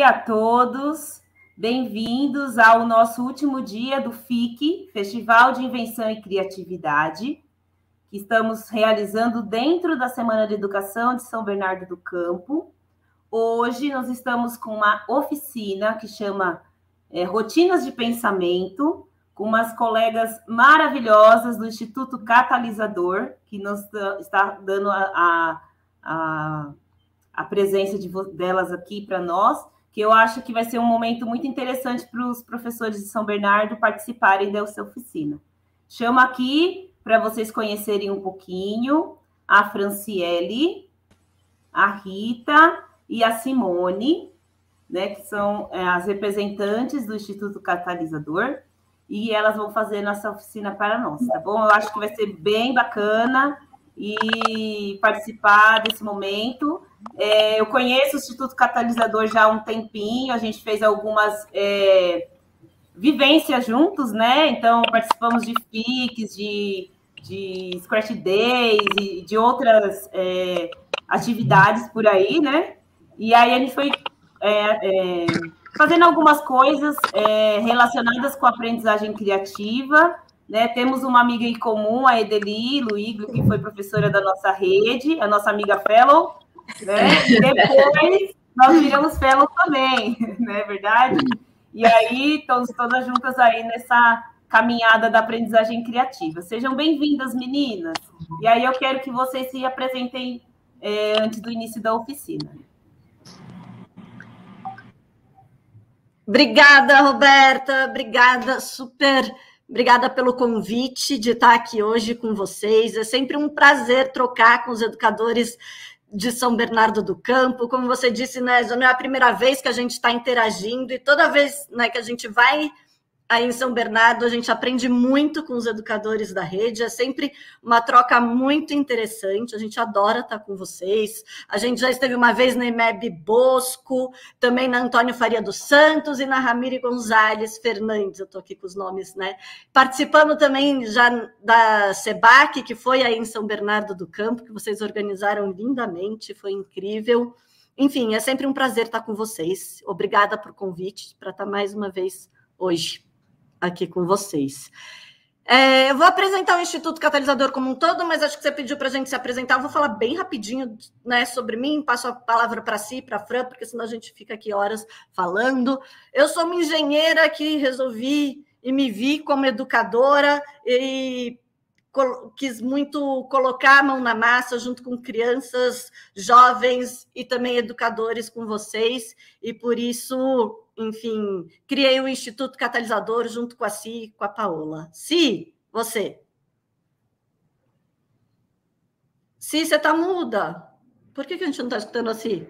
dia a todos. Bem-vindos ao nosso último dia do FIC, Festival de Invenção e Criatividade, que estamos realizando dentro da Semana de Educação de São Bernardo do Campo. Hoje nós estamos com uma oficina que chama é, Rotinas de Pensamento, com umas colegas maravilhosas do Instituto Catalisador, que nos está dando a, a, a, presença de, delas aqui para nós, que eu acho que vai ser um momento muito interessante para os professores de São Bernardo participarem dessa oficina. Chamo aqui para vocês conhecerem um pouquinho a Franciele, a Rita e a Simone, né, que são é, as representantes do Instituto Catalisador, e elas vão fazer nossa oficina para nós, tá bom? Eu acho que vai ser bem bacana e participar desse momento. É, eu conheço o Instituto Catalisador já há um tempinho, a gente fez algumas é, vivências juntos, né? Então, participamos de FICs, de, de Scratch Days e de outras é, atividades por aí, né? E aí a gente foi é, é, fazendo algumas coisas é, relacionadas com a aprendizagem criativa. Né? Temos uma amiga em comum, a Edeli Luíglio, que foi professora da nossa rede, a nossa amiga Fellow. Né? Depois nós viramos Fellow também, não é verdade? E aí, estamos todas juntas aí nessa caminhada da aprendizagem criativa. Sejam bem-vindas, meninas. E aí eu quero que vocês se apresentem é, antes do início da oficina. Obrigada, Roberta. Obrigada, super. Obrigada pelo convite de estar aqui hoje com vocês. É sempre um prazer trocar com os educadores de São Bernardo do Campo. Como você disse, né, já não é a primeira vez que a gente está interagindo e toda vez né, que a gente vai aí em São Bernardo, a gente aprende muito com os educadores da rede, é sempre uma troca muito interessante, a gente adora estar com vocês. A gente já esteve uma vez na EMEB Bosco, também na Antônio Faria dos Santos e na Ramiro Gonzalez Fernandes, eu estou aqui com os nomes, né? Participando também já da SEBAC, que foi aí em São Bernardo do Campo, que vocês organizaram lindamente, foi incrível. Enfim, é sempre um prazer estar com vocês. Obrigada por convite para estar mais uma vez hoje aqui com vocês. É, eu vou apresentar o Instituto Catalisador como um todo, mas acho que você pediu para a gente se apresentar. Eu vou falar bem rapidinho né, sobre mim, passo a palavra para si, para a Fran, porque senão a gente fica aqui horas falando. Eu sou uma engenheira que resolvi e me vi como educadora e quis muito colocar a mão na massa junto com crianças, jovens e também educadores com vocês, e por isso enfim, criei o Instituto Catalisador junto com a Si com a Paola. Si, você. Si, você está muda. Por que, que a gente não está escutando a Si?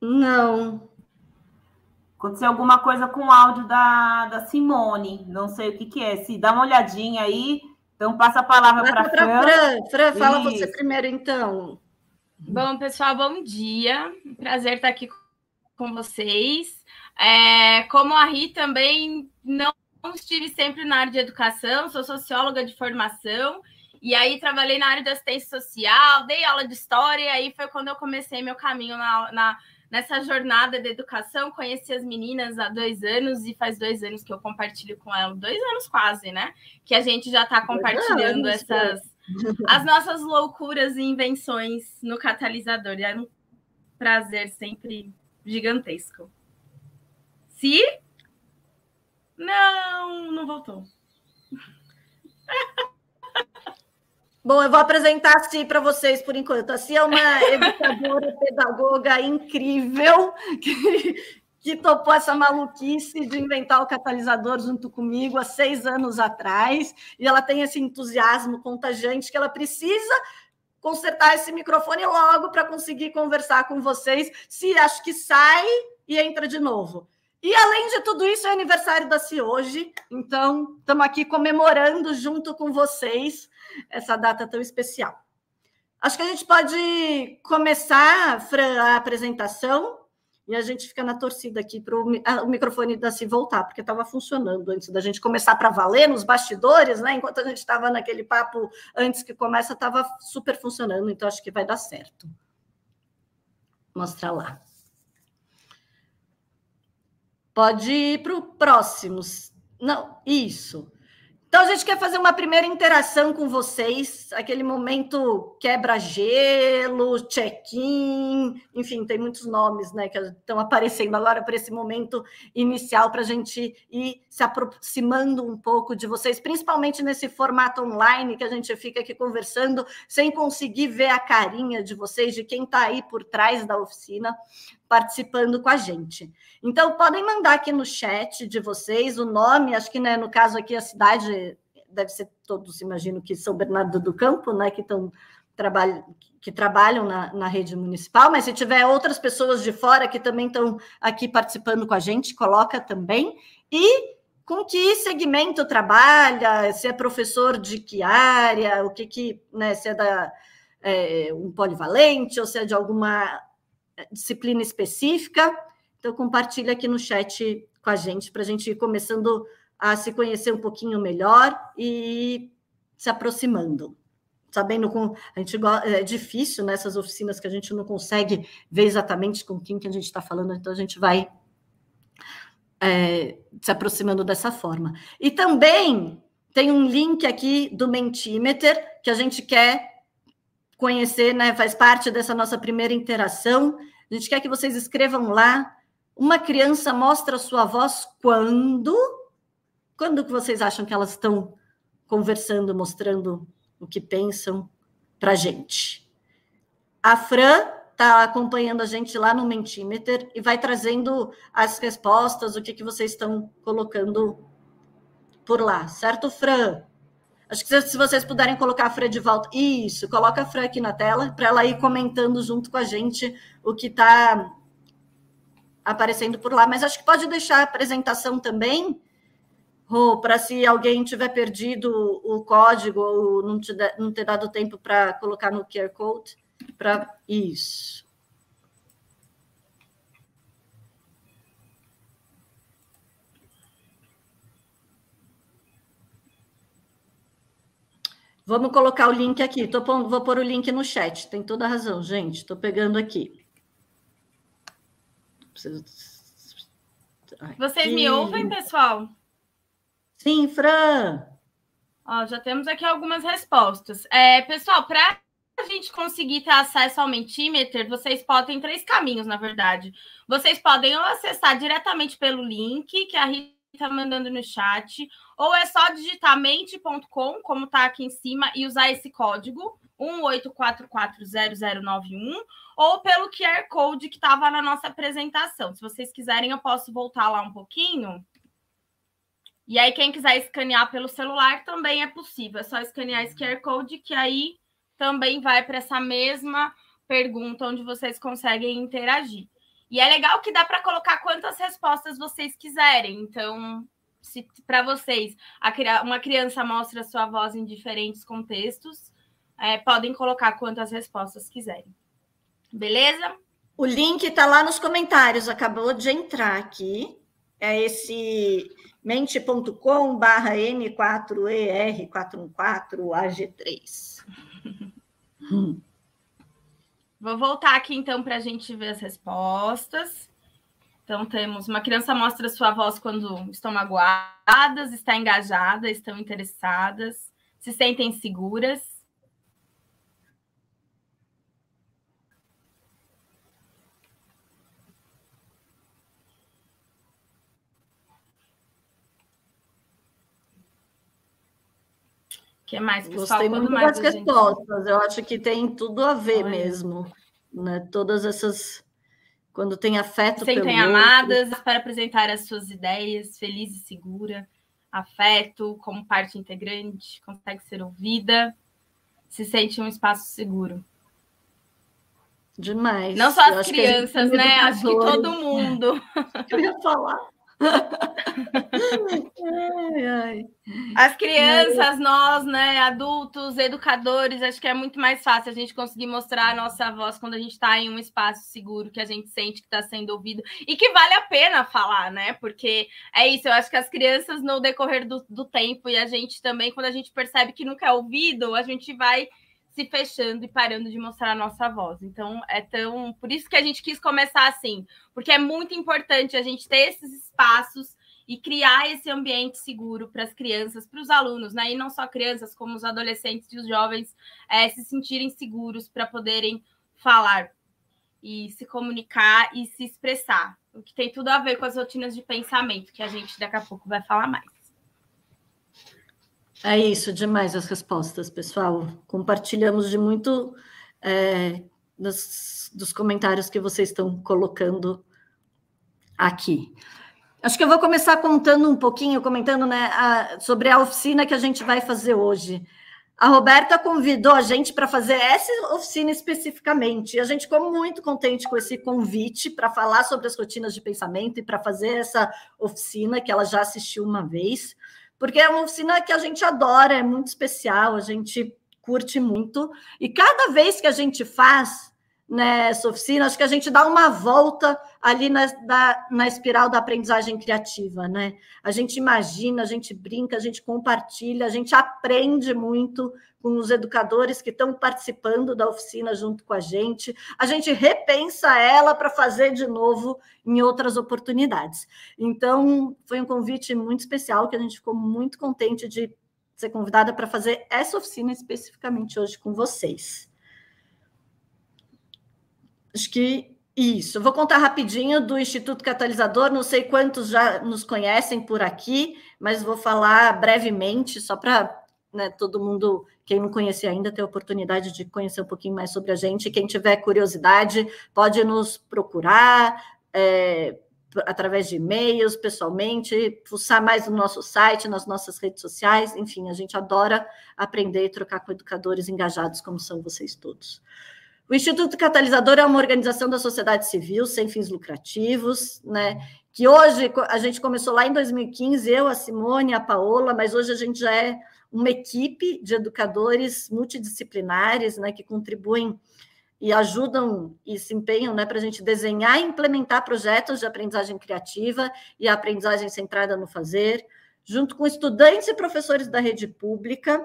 Não. Aconteceu alguma coisa com o áudio da, da Simone. Não sei o que, que é. Se dá uma olhadinha aí então, passa a palavra para a Fran. Fran. Fran, fala Isso. você primeiro, então. Bom, pessoal, bom dia. Prazer estar aqui com vocês. É, como a Ri também não estive sempre na área de educação, sou socióloga de formação, e aí trabalhei na área de assistência social, dei aula de história, e aí foi quando eu comecei meu caminho na, na nessa jornada de educação, conheci as meninas há dois anos e faz dois anos que eu compartilho com elas, dois anos quase, né? Que a gente já está compartilhando anos, essas as nossas loucuras e invenções no catalisador. E é um prazer sempre gigantesco. Se não, não voltou. Bom, eu vou apresentar a Si para vocês por enquanto. A Si é uma educadora, pedagoga incrível que, que topou essa maluquice de inventar o catalisador junto comigo há seis anos atrás. E ela tem esse entusiasmo contagiante que ela precisa consertar esse microfone logo para conseguir conversar com vocês. Se acho que sai e entra de novo. E além de tudo isso, é aniversário da Si hoje, então estamos aqui comemorando junto com vocês essa data tão especial. Acho que a gente pode começar a apresentação e a gente fica na torcida aqui para o microfone da se voltar, porque estava funcionando antes da gente começar para valer nos bastidores, né? Enquanto a gente estava naquele papo antes que começa, estava super funcionando, então acho que vai dar certo. Mostrar lá. Pode ir para o próximo. Não, isso. Então, a gente quer fazer uma primeira interação com vocês, aquele momento quebra-gelo, check-in, enfim, tem muitos nomes né, que estão aparecendo agora para esse momento inicial, para a gente ir se aproximando um pouco de vocês, principalmente nesse formato online que a gente fica aqui conversando, sem conseguir ver a carinha de vocês, de quem está aí por trás da oficina participando com a gente. Então, podem mandar aqui no chat de vocês o nome, acho que né, no caso aqui a cidade deve ser todos, imagino que São Bernardo do Campo, né, que estão trabalham, que trabalham na, na rede municipal, mas se tiver outras pessoas de fora que também estão aqui participando com a gente, coloca também. E com que segmento trabalha, se é professor de que área, o que que, né, se é da é, um polivalente ou se é de alguma disciplina específica. Então, compartilha aqui no chat com a gente, para a gente ir começando a se conhecer um pouquinho melhor e se aproximando. Sabendo com. A gente é difícil nessas né, oficinas que a gente não consegue ver exatamente com quem que a gente está falando, então a gente vai é, se aproximando dessa forma. E também tem um link aqui do Mentimeter que a gente quer conhecer, né? Faz parte dessa nossa primeira interação. A gente quer que vocês escrevam lá. Uma criança mostra sua voz quando? Quando que vocês acham que elas estão conversando, mostrando o que pensam para a gente? A Fran está acompanhando a gente lá no Mentimeter e vai trazendo as respostas, o que, que vocês estão colocando por lá, certo, Fran? Acho que se vocês puderem colocar a Fran de volta. Isso, coloca a Fran aqui na tela para ela ir comentando junto com a gente o que está aparecendo por lá. Mas acho que pode deixar a apresentação também, Rô, para se alguém tiver perdido o código ou não, te, não ter dado tempo para colocar no QR Code. Para isso. Vamos colocar o link aqui. Tô pondo, vou pôr o link no chat. Tem toda a razão, gente. Estou pegando aqui. aqui. Vocês me ouvem, pessoal? Sim, Fran. Ó, já temos aqui algumas respostas. É, pessoal, para a gente conseguir ter acesso ao Mentimeter, vocês podem três caminhos, na verdade. Vocês podem acessar diretamente pelo link que a Rita está mandando no chat, ou é só digitar mente.com, como está aqui em cima, e usar esse código 18440091, ou pelo QR Code que estava na nossa apresentação. Se vocês quiserem, eu posso voltar lá um pouquinho. E aí, quem quiser escanear pelo celular também é possível. É só escanear esse QR Code, que aí também vai para essa mesma pergunta onde vocês conseguem interagir. E é legal que dá para colocar quantas respostas vocês quiserem. Então, se para vocês a, uma criança mostra sua voz em diferentes contextos, é, podem colocar quantas respostas quiserem. Beleza? O link está lá nos comentários, acabou de entrar aqui. É esse mente.com barra N4ER414AG3. Vou voltar aqui então para a gente ver as respostas. Então, temos uma criança mostra sua voz quando estão magoadas, está engajada, estão interessadas, se sentem seguras. O que mais, pessoal? Gostei muito das respostas. Gente... Eu acho que tem tudo a ver Olha. mesmo. Né? Todas essas quando tem afeto Sentem pelo amadas outro. para apresentar as suas ideias, feliz e segura, afeto como parte integrante, consegue ser ouvida, se sente um espaço seguro. Demais. Não só as crianças, né? Acho que todo mundo. Eu ia falar. Ai, ai. As crianças, nós, né, adultos, educadores, acho que é muito mais fácil a gente conseguir mostrar a nossa voz quando a gente está em um espaço seguro, que a gente sente que está sendo ouvido e que vale a pena falar, né? Porque é isso, eu acho que as crianças, no decorrer do, do tempo, e a gente também, quando a gente percebe que nunca é ouvido, a gente vai se fechando e parando de mostrar a nossa voz. Então, é tão. Por isso que a gente quis começar assim, porque é muito importante a gente ter esses espaços e criar esse ambiente seguro para as crianças, para os alunos, né? E não só crianças, como os adolescentes e os jovens é, se sentirem seguros para poderem falar e se comunicar e se expressar. O que tem tudo a ver com as rotinas de pensamento, que a gente daqui a pouco vai falar mais. É isso, demais as respostas, pessoal. Compartilhamos de muito é, dos, dos comentários que vocês estão colocando aqui. Acho que eu vou começar contando um pouquinho, comentando né, a, sobre a oficina que a gente vai fazer hoje. A Roberta convidou a gente para fazer essa oficina especificamente. E a gente ficou muito contente com esse convite para falar sobre as rotinas de pensamento e para fazer essa oficina que ela já assistiu uma vez porque é uma oficina que a gente adora, é muito especial, a gente curte muito. E cada vez que a gente faz nessa oficina, acho que a gente dá uma volta ali na, da, na espiral da aprendizagem criativa, né? A gente imagina, a gente brinca, a gente compartilha, a gente aprende muito com os educadores que estão participando da oficina junto com a gente. A gente repensa ela para fazer de novo em outras oportunidades. Então, foi um convite muito especial que a gente ficou muito contente de ser convidada para fazer essa oficina especificamente hoje com vocês. Acho que isso. Vou contar rapidinho do Instituto Catalisador. Não sei quantos já nos conhecem por aqui, mas vou falar brevemente, só para né, todo mundo, quem não conhecia ainda, ter a oportunidade de conhecer um pouquinho mais sobre a gente. Quem tiver curiosidade, pode nos procurar é, através de e-mails, pessoalmente, fuçar mais no nosso site, nas nossas redes sociais. Enfim, a gente adora aprender e trocar com educadores engajados, como são vocês todos. O Instituto Catalisador é uma organização da sociedade civil sem fins lucrativos, né? Que hoje a gente começou lá em 2015, eu, a Simone, a Paola, mas hoje a gente já é uma equipe de educadores multidisciplinares, né, que contribuem e ajudam e se empenham né, para a gente desenhar e implementar projetos de aprendizagem criativa e aprendizagem centrada no fazer, junto com estudantes e professores da rede pública,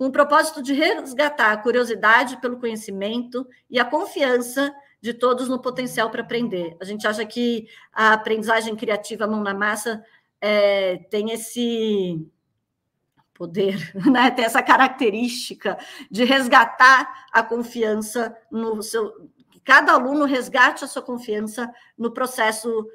com o propósito de resgatar a curiosidade pelo conhecimento e a confiança de todos no potencial para aprender. A gente acha que a aprendizagem criativa mão na massa é, tem esse poder, né, tem essa característica de resgatar a confiança no seu. Cada aluno resgate a sua confiança no processo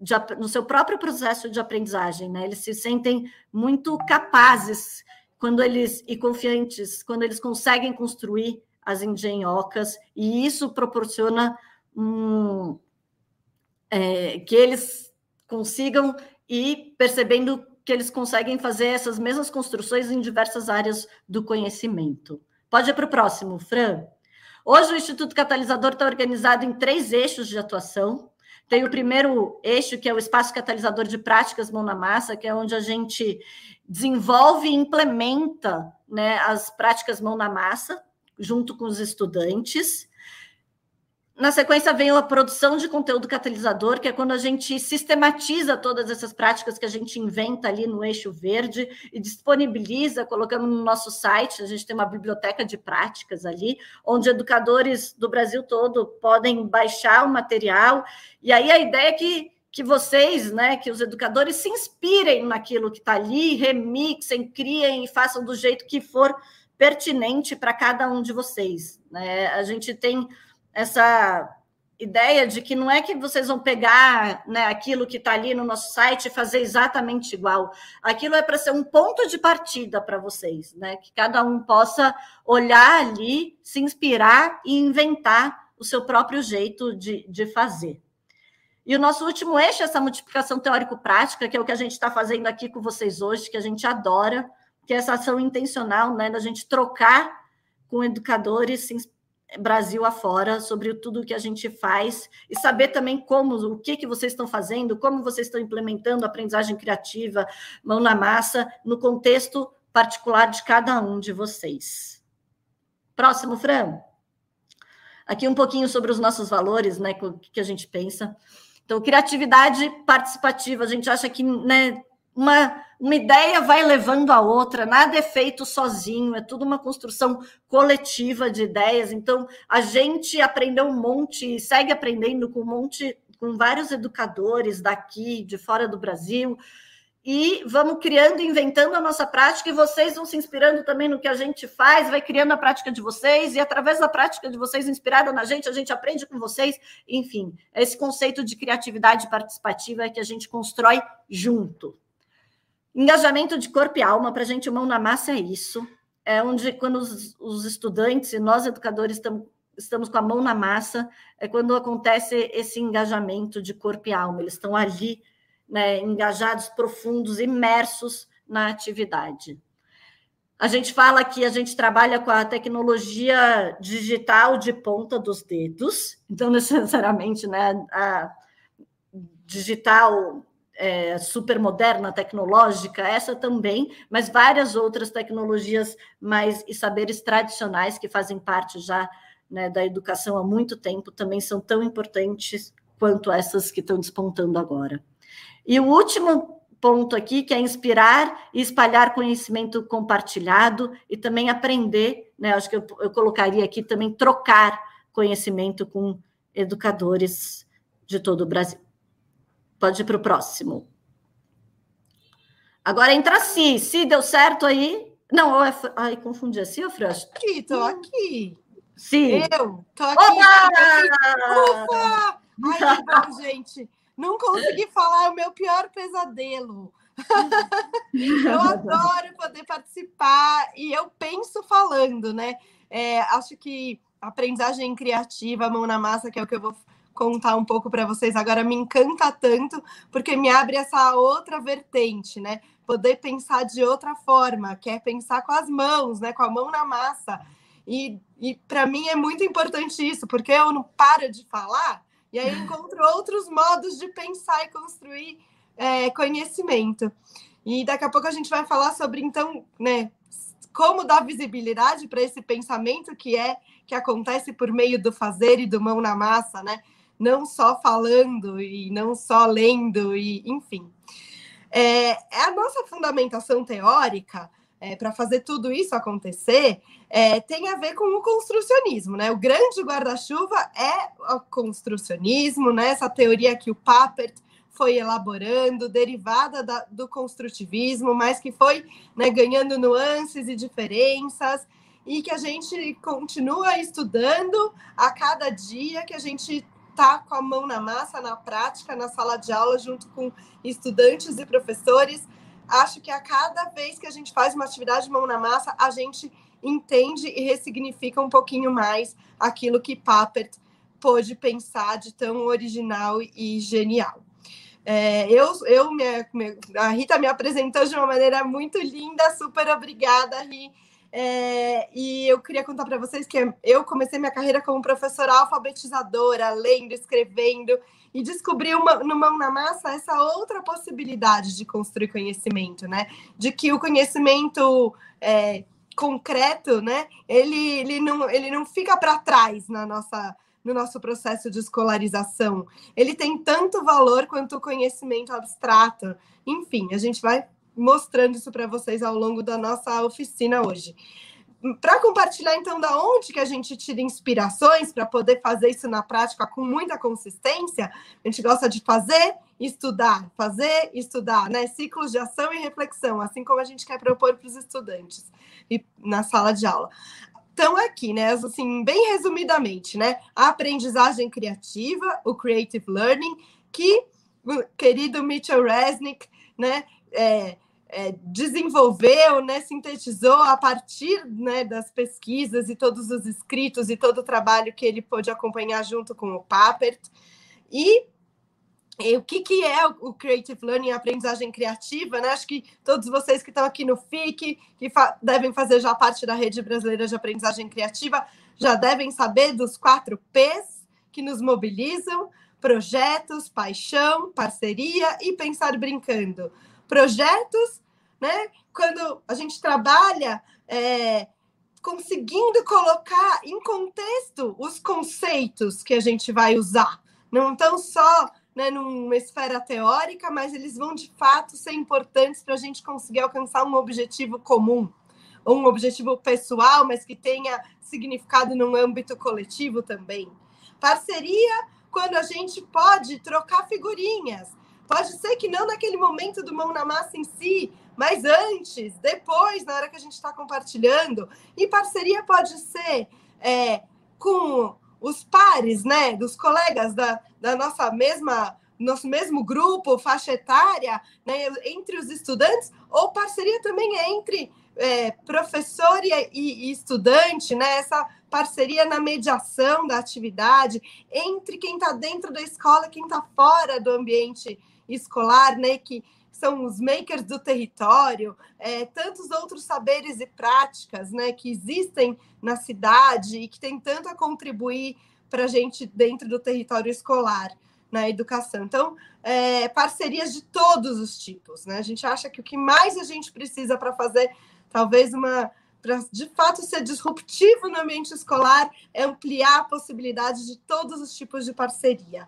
de, no seu próprio processo de aprendizagem, né? Eles se sentem muito capazes quando eles e confiantes quando eles conseguem construir as engenhocas e isso proporciona um, é, que eles consigam ir percebendo que eles conseguem fazer essas mesmas construções em diversas áreas do conhecimento. Pode ir para o próximo, Fran. Hoje o Instituto Catalisador está organizado em três eixos de atuação. Tem o primeiro eixo, que é o espaço catalisador de práticas mão na massa, que é onde a gente desenvolve e implementa né, as práticas mão na massa, junto com os estudantes. Na sequência vem a produção de conteúdo catalisador, que é quando a gente sistematiza todas essas práticas que a gente inventa ali no eixo verde e disponibiliza, colocamos no nosso site. A gente tem uma biblioteca de práticas ali, onde educadores do Brasil todo podem baixar o material. E aí a ideia é que, que vocês, né, que os educadores se inspirem naquilo que está ali, remixem, criem e façam do jeito que for pertinente para cada um de vocês. Né? A gente tem essa ideia de que não é que vocês vão pegar né, aquilo que está ali no nosso site e fazer exatamente igual. Aquilo é para ser um ponto de partida para vocês, né? Que cada um possa olhar ali, se inspirar e inventar o seu próprio jeito de, de fazer. E o nosso último eixo é essa multiplicação teórico-prática, que é o que a gente está fazendo aqui com vocês hoje, que a gente adora, que é essa ação intencional, né, da gente trocar com educadores, se Brasil afora sobre tudo o que a gente faz e saber também como, o que, que vocês estão fazendo, como vocês estão implementando a aprendizagem criativa, mão na massa, no contexto particular de cada um de vocês. Próximo, Fran. Aqui um pouquinho sobre os nossos valores, né? O que a gente pensa. Então, criatividade participativa, a gente acha que né, uma, uma ideia vai levando a outra, nada é feito sozinho, é tudo uma construção coletiva de ideias. Então, a gente aprendeu um monte, segue aprendendo com um monte, com vários educadores daqui, de fora do Brasil, e vamos criando, inventando a nossa prática, e vocês vão se inspirando também no que a gente faz, vai criando a prática de vocês, e através da prática de vocês, inspirada na gente, a gente aprende com vocês, enfim, esse conceito de criatividade participativa é que a gente constrói junto. Engajamento de corpo e alma, para a gente, mão na massa é isso. É onde, quando os, os estudantes e nós, educadores, estamos, estamos com a mão na massa, é quando acontece esse engajamento de corpo e alma. Eles estão ali, né, engajados, profundos, imersos na atividade. A gente fala que a gente trabalha com a tecnologia digital de ponta dos dedos, então, necessariamente, né, a digital é, super moderna, tecnológica, essa também, mas várias outras tecnologias mais e saberes tradicionais que fazem parte já né, da educação há muito tempo também são tão importantes quanto essas que estão despontando agora. E o último ponto aqui, que é inspirar e espalhar conhecimento compartilhado e também aprender, né? Acho que eu, eu colocaria aqui também trocar conhecimento com educadores de todo o Brasil. Pode ir para o próximo. Agora entra Si. Si, deu certo aí? Não, é... ai, confundi. É Si ou Fran? Aqui, tô aqui. Sim. Eu tô aqui. Opa! Ufa! Ai, que bom, gente. Não consegui falar, é o meu pior pesadelo. eu adoro poder participar e eu penso falando, né? É, acho que aprendizagem criativa, mão na massa, que é o que eu vou contar um pouco para vocês agora me encanta tanto, porque me abre essa outra vertente, né? Poder pensar de outra forma, que é pensar com as mãos, né? Com a mão na massa. E, e para mim é muito importante isso, porque eu não paro de falar e aí encontro outros modos de pensar e construir é, conhecimento. E daqui a pouco a gente vai falar sobre, então, né, como dar visibilidade para esse pensamento que é que acontece por meio do fazer e do mão na massa, né? Não só falando e não só lendo, e enfim. É, é a nossa fundamentação teórica é, para fazer tudo isso acontecer é, tem a ver com o construcionismo, né? O grande guarda-chuva é o construcionismo, né? Essa teoria que o Papert foi elaborando, derivada da, do construtivismo, mas que foi né, ganhando nuances e diferenças, e que a gente continua estudando a cada dia que a gente está com a mão na massa, na prática, na sala de aula, junto com estudantes e professores. Acho que a cada vez que a gente faz uma atividade mão na massa, a gente entende e ressignifica um pouquinho mais aquilo que Papert pôde pensar de tão original e genial. É, eu, eu me, a Rita me apresentou de uma maneira muito linda, super obrigada, Rita é, e eu queria contar para vocês que eu comecei minha carreira como professora alfabetizadora, lendo, escrevendo, e descobri uma, no Mão na Massa essa outra possibilidade de construir conhecimento, né? De que o conhecimento é, concreto, né? Ele, ele, não, ele não fica para trás na nossa no nosso processo de escolarização. Ele tem tanto valor quanto o conhecimento abstrato. Enfim, a gente vai mostrando isso para vocês ao longo da nossa oficina hoje. Para compartilhar, então, da onde que a gente tira inspirações para poder fazer isso na prática com muita consistência, a gente gosta de fazer, estudar, fazer, estudar, né? Ciclos de ação e reflexão, assim como a gente quer propor para os estudantes e na sala de aula. Então, aqui, né, assim, bem resumidamente, né, a aprendizagem criativa, o creative learning, que o querido Mitchell Resnick, né, é, é, desenvolveu, né, sintetizou a partir né, das pesquisas e todos os escritos e todo o trabalho que ele pôde acompanhar junto com o Papert. E, e o que, que é o Creative Learning, a aprendizagem criativa? Né? Acho que todos vocês que estão aqui no FIC, que fa devem fazer já parte da Rede Brasileira de Aprendizagem Criativa, já devem saber dos quatro P's que nos mobilizam: projetos, paixão, parceria e pensar brincando. Projetos, né? Quando a gente trabalha é, conseguindo colocar em contexto os conceitos que a gente vai usar. Não tão só né, numa esfera teórica, mas eles vão de fato ser importantes para a gente conseguir alcançar um objetivo comum, ou um objetivo pessoal, mas que tenha significado num âmbito coletivo também. Parceria, quando a gente pode trocar figurinhas. Pode ser que não naquele momento do mão na massa em si, mas antes, depois, na hora que a gente está compartilhando. E parceria pode ser é, com os pares, né, dos colegas da, da nossa mesma nosso mesmo grupo, faixa etária, né, entre os estudantes, ou parceria também é entre é, professor e, e, estudante, né, essa parceria na mediação da atividade, entre quem está dentro da escola e quem está fora do ambiente escolar, né, que são os makers do território, é, tantos outros saberes e práticas né, que existem na cidade e que tem tanto a contribuir para a gente dentro do território escolar, na educação. Então, é, parcerias de todos os tipos. Né? A gente acha que o que mais a gente precisa para fazer, talvez, uma. Para de fato ser disruptivo no ambiente escolar, é ampliar a possibilidade de todos os tipos de parceria.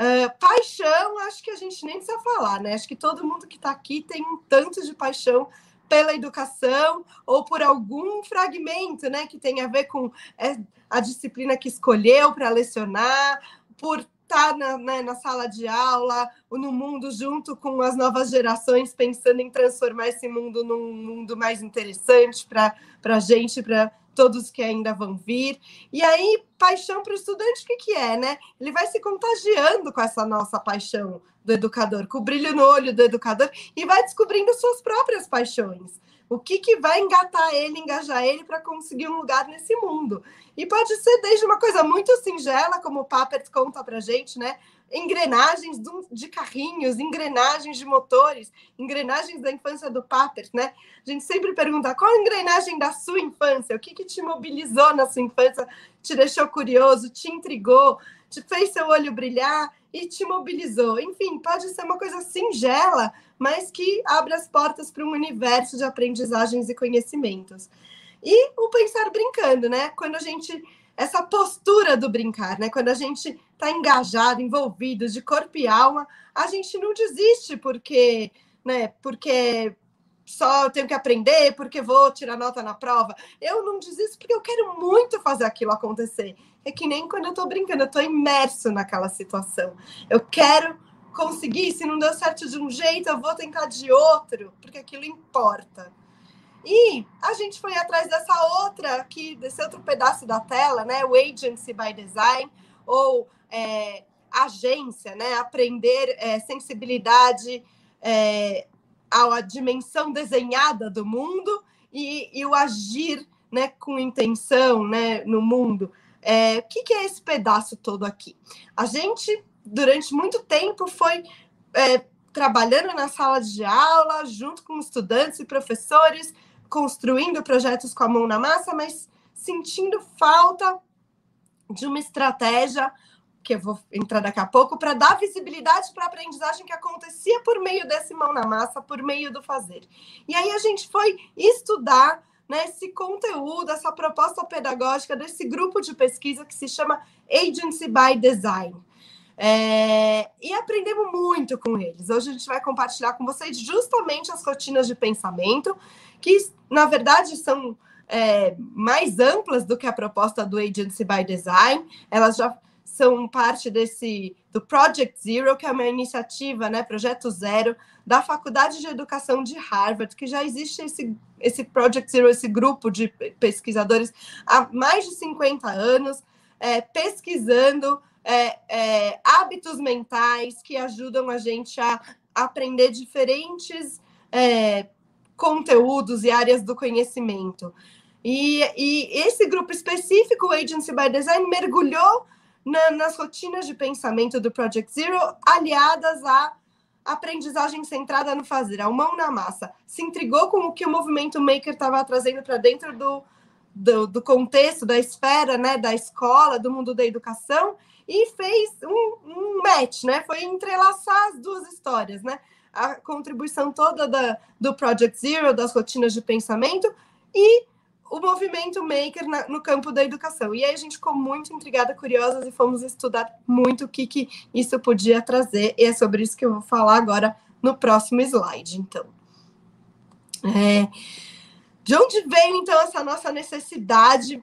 Uh, paixão, acho que a gente nem precisa falar, né? Acho que todo mundo que está aqui tem um tanto de paixão pela educação ou por algum fragmento, né, que tem a ver com é, a disciplina que escolheu para lecionar, por estar tá na, né, na sala de aula, ou no mundo junto com as novas gerações, pensando em transformar esse mundo num mundo mais interessante para a gente, para todos que ainda vão vir. E aí, paixão para o estudante, o que, que é, né? Ele vai se contagiando com essa nossa paixão do educador, com o brilho no olho do educador, e vai descobrindo suas próprias paixões. O que, que vai engatar ele, engajar ele para conseguir um lugar nesse mundo? E pode ser desde uma coisa muito singela, como o Papert conta para gente, né? Engrenagens de carrinhos, engrenagens de motores, engrenagens da infância do Papert, né? A gente sempre pergunta qual a engrenagem da sua infância, o que, que te mobilizou na sua infância, te deixou curioso, te intrigou, te fez seu olho brilhar e te mobilizou. Enfim, pode ser uma coisa singela, mas que abre as portas para um universo de aprendizagens e conhecimentos. E o pensar brincando, né? Quando a gente essa postura do brincar, né? Quando a gente está engajado, envolvido, de corpo e alma, a gente não desiste porque, né? Porque só eu tenho que aprender, porque vou tirar nota na prova. Eu não desisto porque eu quero muito fazer aquilo acontecer. É que nem quando eu estou brincando, eu estou imerso naquela situação. Eu quero conseguir, se não deu certo de um jeito, eu vou tentar de outro, porque aquilo importa. E a gente foi atrás dessa outra aqui, desse outro pedaço da tela, né? O Agency by Design, ou é, agência, né? Aprender é, sensibilidade é, à dimensão desenhada do mundo e, e, o agir né, com intenção né, no mundo. É, o que, que é esse pedaço todo aqui? A gente, durante muito tempo, foi é, trabalhando na sala de aula, junto com estudantes e professores, construindo projetos com a mão na massa, mas sentindo falta de uma estratégia que eu vou entrar daqui a pouco para dar visibilidade para a aprendizagem que acontecia por meio desse mão na massa, por meio do fazer. E aí a gente foi estudar né, esse conteúdo, essa proposta pedagógica desse grupo de pesquisa que se chama Agency by Design. É, e aprendemos muito com eles. Hoje a gente vai compartilhar com vocês justamente as rotinas de pensamento que na verdade são é, mais amplas do que a proposta do Agency by Design. Elas já são parte desse do Project Zero, que é uma iniciativa, né, Projeto Zero, da Faculdade de Educação de Harvard, que já existe esse, esse Project Zero, esse grupo de pesquisadores há mais de 50 anos, é, pesquisando é, é, hábitos mentais que ajudam a gente a aprender diferentes é, conteúdos e áreas do conhecimento. E, e esse grupo específico, o Agency by Design, mergulhou na, nas rotinas de pensamento do Project Zero, aliadas à aprendizagem centrada no fazer, ao mão na massa. Se intrigou com o que o movimento maker estava trazendo para dentro do, do, do, contexto, da esfera, né, da escola, do mundo da educação, e fez um, um match, né? Foi entrelaçar as duas histórias, né? A contribuição toda da, do Project Zero, das rotinas de pensamento, e o movimento maker na, no campo da educação. E aí a gente ficou muito intrigada, curiosa e fomos estudar muito o que, que isso podia trazer. E é sobre isso que eu vou falar agora no próximo slide. Então, é, de onde veio então essa nossa necessidade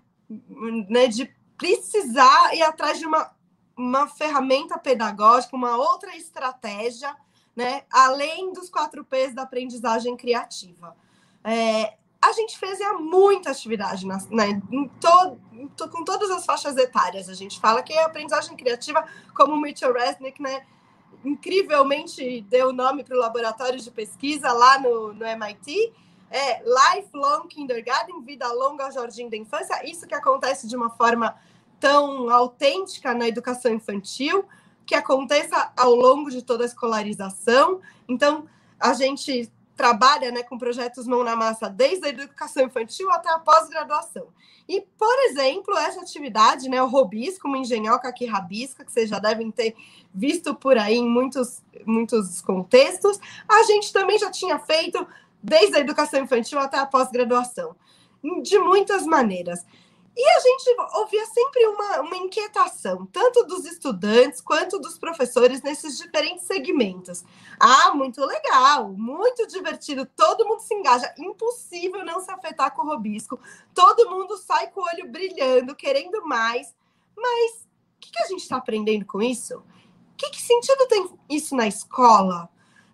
né, de precisar ir atrás de uma, uma ferramenta pedagógica, uma outra estratégia, né, além dos quatro P's da aprendizagem criativa? É, a gente fez é muita atividade na, em to, to, com todas as faixas etárias. A gente fala que a aprendizagem criativa, como o Mitchell Resnick, né, incrivelmente deu nome para o laboratório de pesquisa lá no, no MIT, é Lifelong Kindergarten, vida longa ao jardim da infância. Isso que acontece de uma forma tão autêntica na educação infantil, que aconteça ao longo de toda a escolarização. Então, a gente trabalha né, com projetos mão na massa desde a educação infantil até a pós-graduação. E, por exemplo, essa atividade, né, o Robisco, uma engenhoca que rabisca, que vocês já devem ter visto por aí em muitos, muitos contextos, a gente também já tinha feito desde a educação infantil até a pós-graduação, de muitas maneiras. E a gente ouvia sempre uma, uma inquietação, tanto dos estudantes quanto dos professores nesses diferentes segmentos. Ah, muito legal, muito divertido, todo mundo se engaja, impossível não se afetar com o robisco, todo mundo sai com o olho brilhando, querendo mais. Mas o que, que a gente está aprendendo com isso? Que, que sentido tem isso na escola?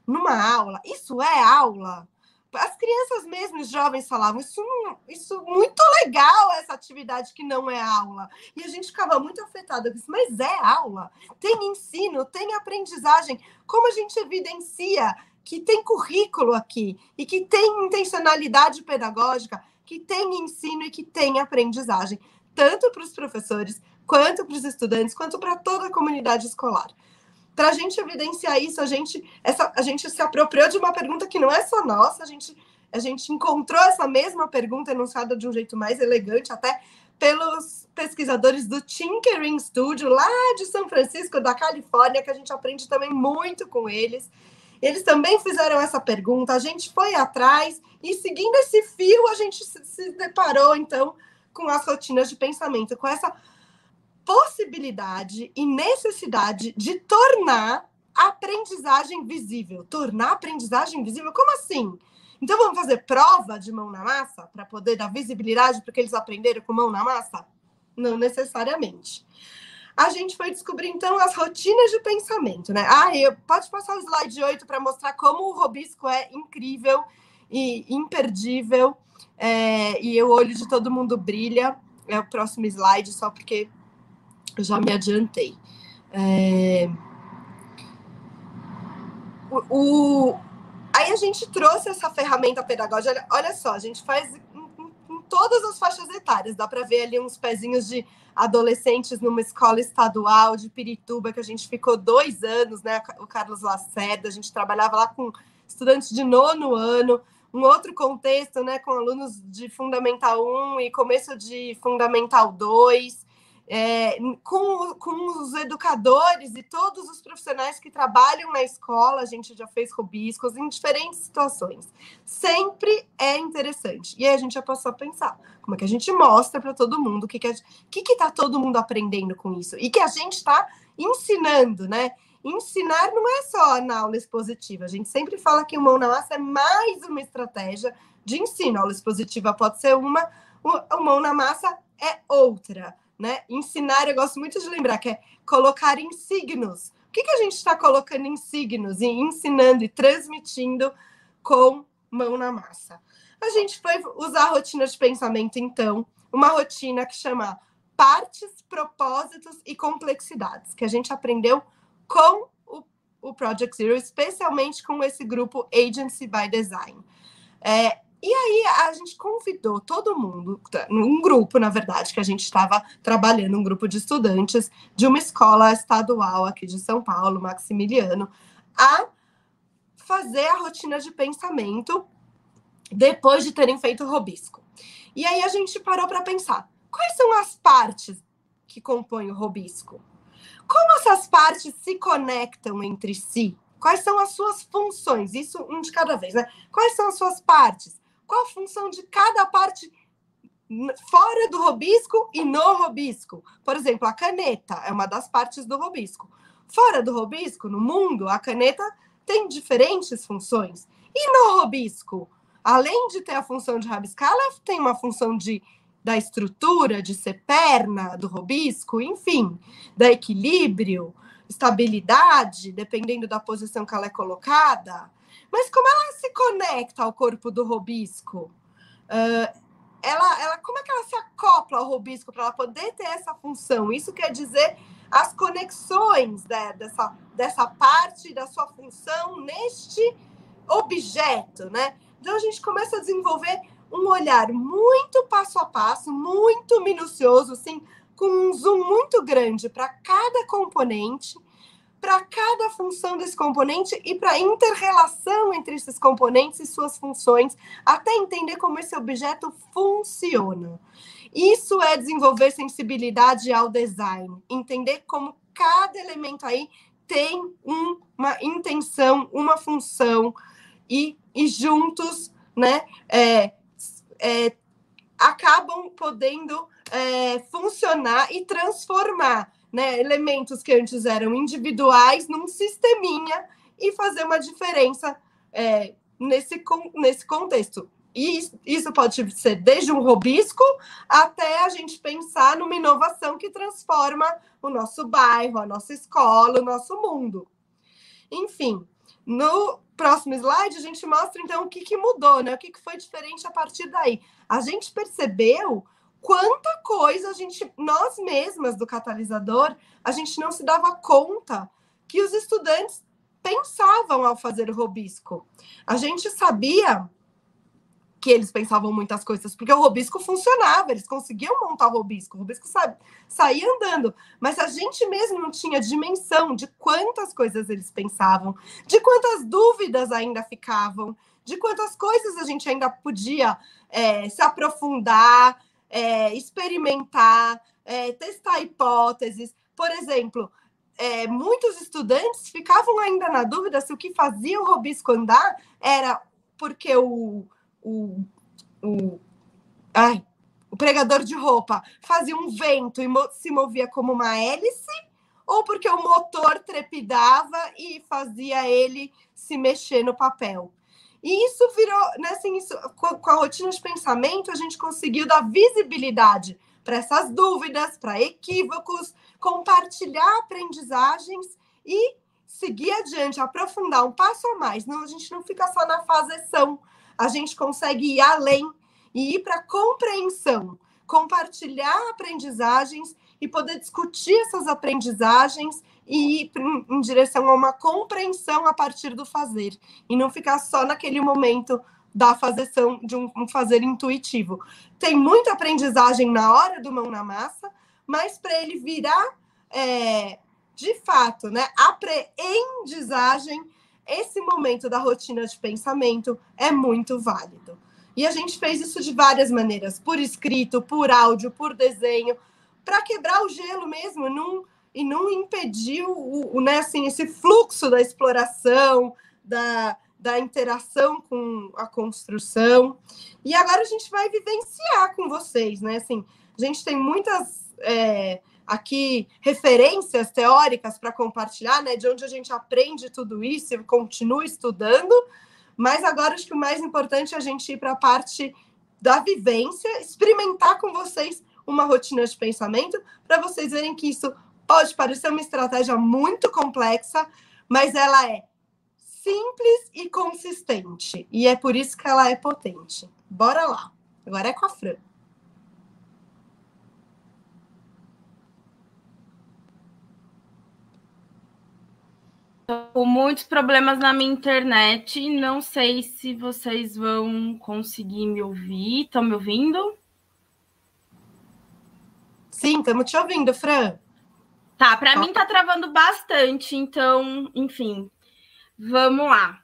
Numa aula? Isso é aula? As crianças mesmo, os jovens falavam, isso, isso muito legal, essa atividade que não é aula. E a gente ficava muito afetada com isso, mas é aula, tem ensino, tem aprendizagem. Como a gente evidencia que tem currículo aqui e que tem intencionalidade pedagógica, que tem ensino e que tem aprendizagem, tanto para os professores, quanto para os estudantes, quanto para toda a comunidade escolar para a gente evidenciar isso, a gente, essa, a gente se apropriou de uma pergunta que não é só nossa, a gente, a gente encontrou essa mesma pergunta enunciada de um jeito mais elegante, até pelos pesquisadores do Tinkering Studio, lá de São Francisco, da Califórnia, que a gente aprende também muito com eles. Eles também fizeram essa pergunta, a gente foi atrás e, seguindo esse fio, a gente se, se deparou, então, com as rotinas de pensamento, com essa possibilidade e necessidade de tornar aprendizagem visível. Tornar aprendizagem visível? Como assim? Então vamos fazer prova de mão na massa para poder dar visibilidade porque eles aprenderam com mão na massa? Não necessariamente. A gente foi descobrir então as rotinas de pensamento, né? Ah, eu, pode passar o slide 8 para mostrar como o Robisco é incrível e imperdível. É, e o olho de todo mundo brilha. É o próximo slide, só porque eu já me adiantei. É... O, o, Aí a gente trouxe essa ferramenta pedagógica. Olha só, a gente faz em, em todas as faixas etárias. Dá para ver ali uns pezinhos de adolescentes numa escola estadual de Pirituba, que a gente ficou dois anos, né? O Carlos Lacerda, a gente trabalhava lá com estudantes de nono ano, um outro contexto, né? Com alunos de Fundamental 1 e começo de Fundamental 2 é, com, com os educadores e todos os profissionais que trabalham na escola, a gente já fez robiscos em diferentes situações. Sempre é interessante. E aí a gente já passou a pensar como é que a gente mostra para todo mundo o que está que, que tá todo mundo aprendendo com isso e que a gente está ensinando, né? Ensinar não é só na aula expositiva. A gente sempre fala que o mão na massa é mais uma estratégia de ensino. A aula expositiva pode ser uma, o mão na massa é outra né? Ensinar, eu gosto muito de lembrar, que é colocar em signos. O que, que a gente está colocando em signos e ensinando e transmitindo com mão na massa? A gente foi usar a rotina de pensamento, então, uma rotina que chama partes, propósitos e complexidades, que a gente aprendeu com o, o Project Zero, especialmente com esse grupo Agency by Design. É, e aí a gente convidou todo mundo, um grupo, na verdade, que a gente estava trabalhando, um grupo de estudantes de uma escola estadual aqui de São Paulo, Maximiliano, a fazer a rotina de pensamento depois de terem feito o robisco. E aí a gente parou para pensar: quais são as partes que compõem o robisco? Como essas partes se conectam entre si? Quais são as suas funções? Isso um de cada vez, né? Quais são as suas partes? Qual a função de cada parte fora do robisco e no robisco? Por exemplo, a caneta é uma das partes do robisco. Fora do robisco, no mundo, a caneta tem diferentes funções. E no robisco, além de ter a função de rabiscar, ela tem uma função de da estrutura, de ser perna do robisco, enfim, da equilíbrio, estabilidade, dependendo da posição que ela é colocada. Mas como ela se conecta ao corpo do robisco? Uh, ela, ela, como é que ela se acopla ao robisco para ela poder ter essa função? Isso quer dizer as conexões né, dessa, dessa parte da sua função neste objeto, né? Então a gente começa a desenvolver um olhar muito passo a passo, muito minucioso, assim, com um zoom muito grande para cada componente, para cada função desse componente e para a inter-relação entre esses componentes e suas funções, até entender como esse objeto funciona. Isso é desenvolver sensibilidade ao design, entender como cada elemento aí tem um, uma intenção, uma função, e, e juntos, né, é, é, acabam podendo é, funcionar e transformar né, elementos que antes eram individuais num sisteminha e fazer uma diferença é, nesse, nesse contexto. E isso pode ser desde um robisco até a gente pensar numa inovação que transforma o nosso bairro, a nossa escola, o nosso mundo. Enfim, no próximo slide a gente mostra então o que, que mudou, né? O que, que foi diferente a partir daí. A gente percebeu quanta coisa a gente, nós mesmas do catalisador, a gente não se dava conta que os estudantes pensavam ao fazer o robisco. A gente sabia que eles pensavam muitas coisas, porque o robisco funcionava, eles conseguiam montar o robisco, o robisco sabe, saía andando, mas a gente mesmo não tinha dimensão de quantas coisas eles pensavam, de quantas dúvidas ainda ficavam, de quantas coisas a gente ainda podia é, se aprofundar, é, experimentar, é, testar hipóteses. Por exemplo, é, muitos estudantes ficavam ainda na dúvida se o que fazia o robisco andar era porque o o, o, ai, o pregador de roupa fazia um vento e se movia como uma hélice, ou porque o motor trepidava e fazia ele se mexer no papel. E isso virou, né, assim, isso, com a rotina de pensamento, a gente conseguiu dar visibilidade para essas dúvidas, para equívocos, compartilhar aprendizagens e seguir adiante, aprofundar um passo a mais. Não, a gente não fica só na fase ação, a gente consegue ir além e ir para compreensão, compartilhar aprendizagens e poder discutir essas aprendizagens e ir em direção a uma compreensão a partir do fazer e não ficar só naquele momento da fazeção de um, um fazer intuitivo. Tem muita aprendizagem na hora do mão na massa, mas para ele virar é, de fato, né, aprendizagem esse momento da rotina de pensamento é muito válido. E a gente fez isso de várias maneiras, por escrito, por áudio, por desenho, para quebrar o gelo mesmo num, e não impedir o, o, né, assim, esse fluxo da exploração, da, da interação com a construção. E agora a gente vai vivenciar com vocês, né? Assim, a gente tem muitas é, aqui referências teóricas para compartilhar, né? De onde a gente aprende tudo isso e continua estudando. Mas agora acho que o mais importante é a gente ir para a parte da vivência, experimentar com vocês uma rotina de pensamento, para vocês verem que isso pode parecer uma estratégia muito complexa, mas ela é simples e consistente. E é por isso que ela é potente. Bora lá. Agora é com a Fran. com muitos problemas na minha internet. Não sei se vocês vão conseguir me ouvir. Estão me ouvindo? Sim, estamos te ouvindo, Fran. Tá, para mim tá travando bastante, então, enfim, vamos lá.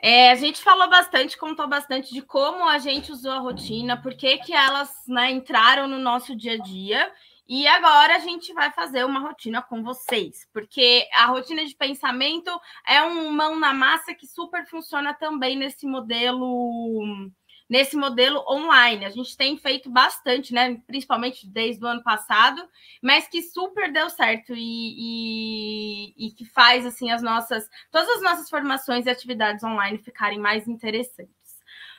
É, a gente falou bastante, contou bastante de como a gente usou a rotina, por que, que elas né, entraram no nosso dia a dia. E agora a gente vai fazer uma rotina com vocês, porque a rotina de pensamento é um mão na massa que super funciona também nesse modelo nesse modelo online. A gente tem feito bastante, né? Principalmente desde o ano passado, mas que super deu certo e, e, e que faz assim as nossas todas as nossas formações e atividades online ficarem mais interessantes.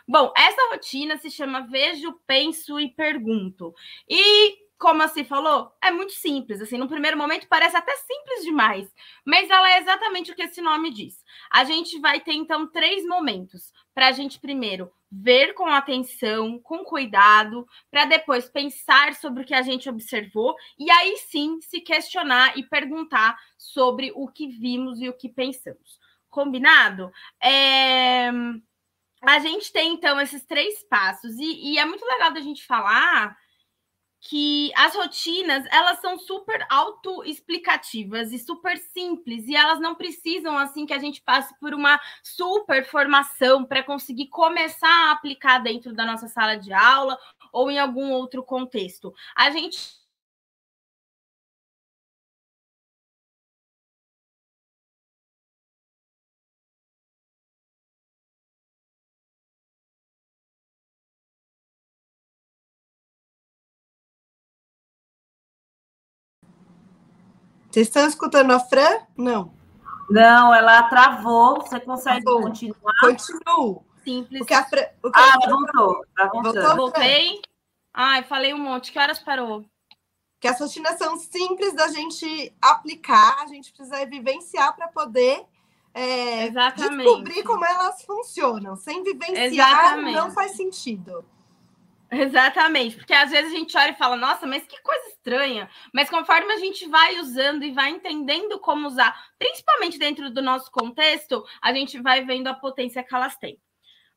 Bom, essa rotina se chama Vejo, Penso e Pergunto. E como assim falou, é muito simples. Assim, no primeiro momento parece até simples demais, mas ela é exatamente o que esse nome diz. A gente vai ter então três momentos para a gente primeiro ver com atenção, com cuidado, para depois pensar sobre o que a gente observou e aí sim se questionar e perguntar sobre o que vimos e o que pensamos. Combinado? É... A gente tem então esses três passos e, e é muito legal da gente falar que as rotinas elas são super autoexplicativas e super simples e elas não precisam assim que a gente passe por uma super formação para conseguir começar a aplicar dentro da nossa sala de aula ou em algum outro contexto. A gente Vocês estão escutando a Fran? Não. Não, ela travou. Você consegue Bom, continuar? Continuo. Simples. O que a Fran, o que ah, a Fran... voltou. Tá voltando. Voltei. Ai, falei um monte. Que horas parou? Que as rotinas são simples da gente aplicar, a gente precisa vivenciar para poder é, descobrir como elas funcionam. Sem vivenciar, Exatamente. não faz sentido. Exatamente, porque às vezes a gente olha e fala, nossa, mas que coisa estranha. Mas conforme a gente vai usando e vai entendendo como usar, principalmente dentro do nosso contexto, a gente vai vendo a potência que elas têm.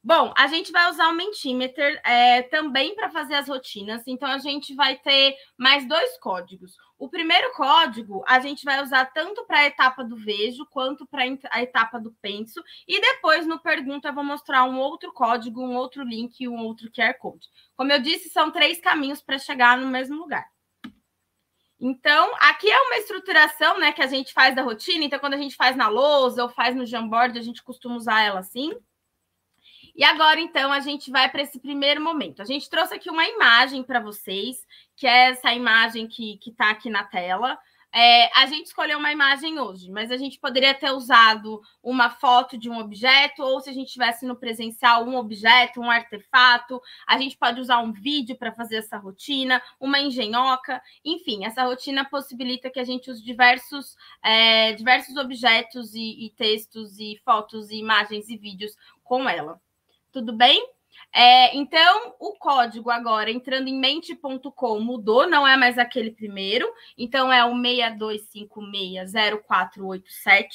Bom, a gente vai usar o Mentimeter é, também para fazer as rotinas. Então, a gente vai ter mais dois códigos. O primeiro código a gente vai usar tanto para a etapa do vejo quanto para a etapa do penso. E depois, no pergunta, eu vou mostrar um outro código, um outro link e um outro QR Code. Como eu disse, são três caminhos para chegar no mesmo lugar. Então, aqui é uma estruturação né, que a gente faz da rotina. Então, quando a gente faz na lousa ou faz no Jamboard, a gente costuma usar ela assim. E agora, então, a gente vai para esse primeiro momento. A gente trouxe aqui uma imagem para vocês, que é essa imagem que está aqui na tela. É, a gente escolheu uma imagem hoje, mas a gente poderia ter usado uma foto de um objeto, ou se a gente tivesse no presencial um objeto, um artefato, a gente pode usar um vídeo para fazer essa rotina, uma engenhoca, enfim, essa rotina possibilita que a gente use diversos, é, diversos objetos e, e textos e fotos e imagens e vídeos com ela tudo bem? É, então, o código agora, entrando em mente.com, mudou, não é mais aquele primeiro. Então, é o 62560487.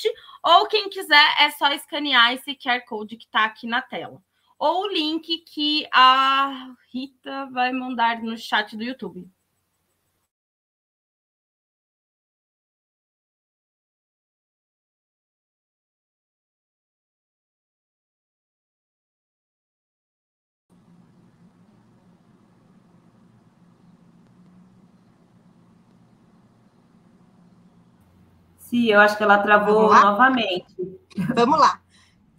Ou quem quiser, é só escanear esse QR Code que está aqui na tela. Ou o link que a Rita vai mandar no chat do YouTube. Sim, eu acho que ela travou novamente. Vamos lá.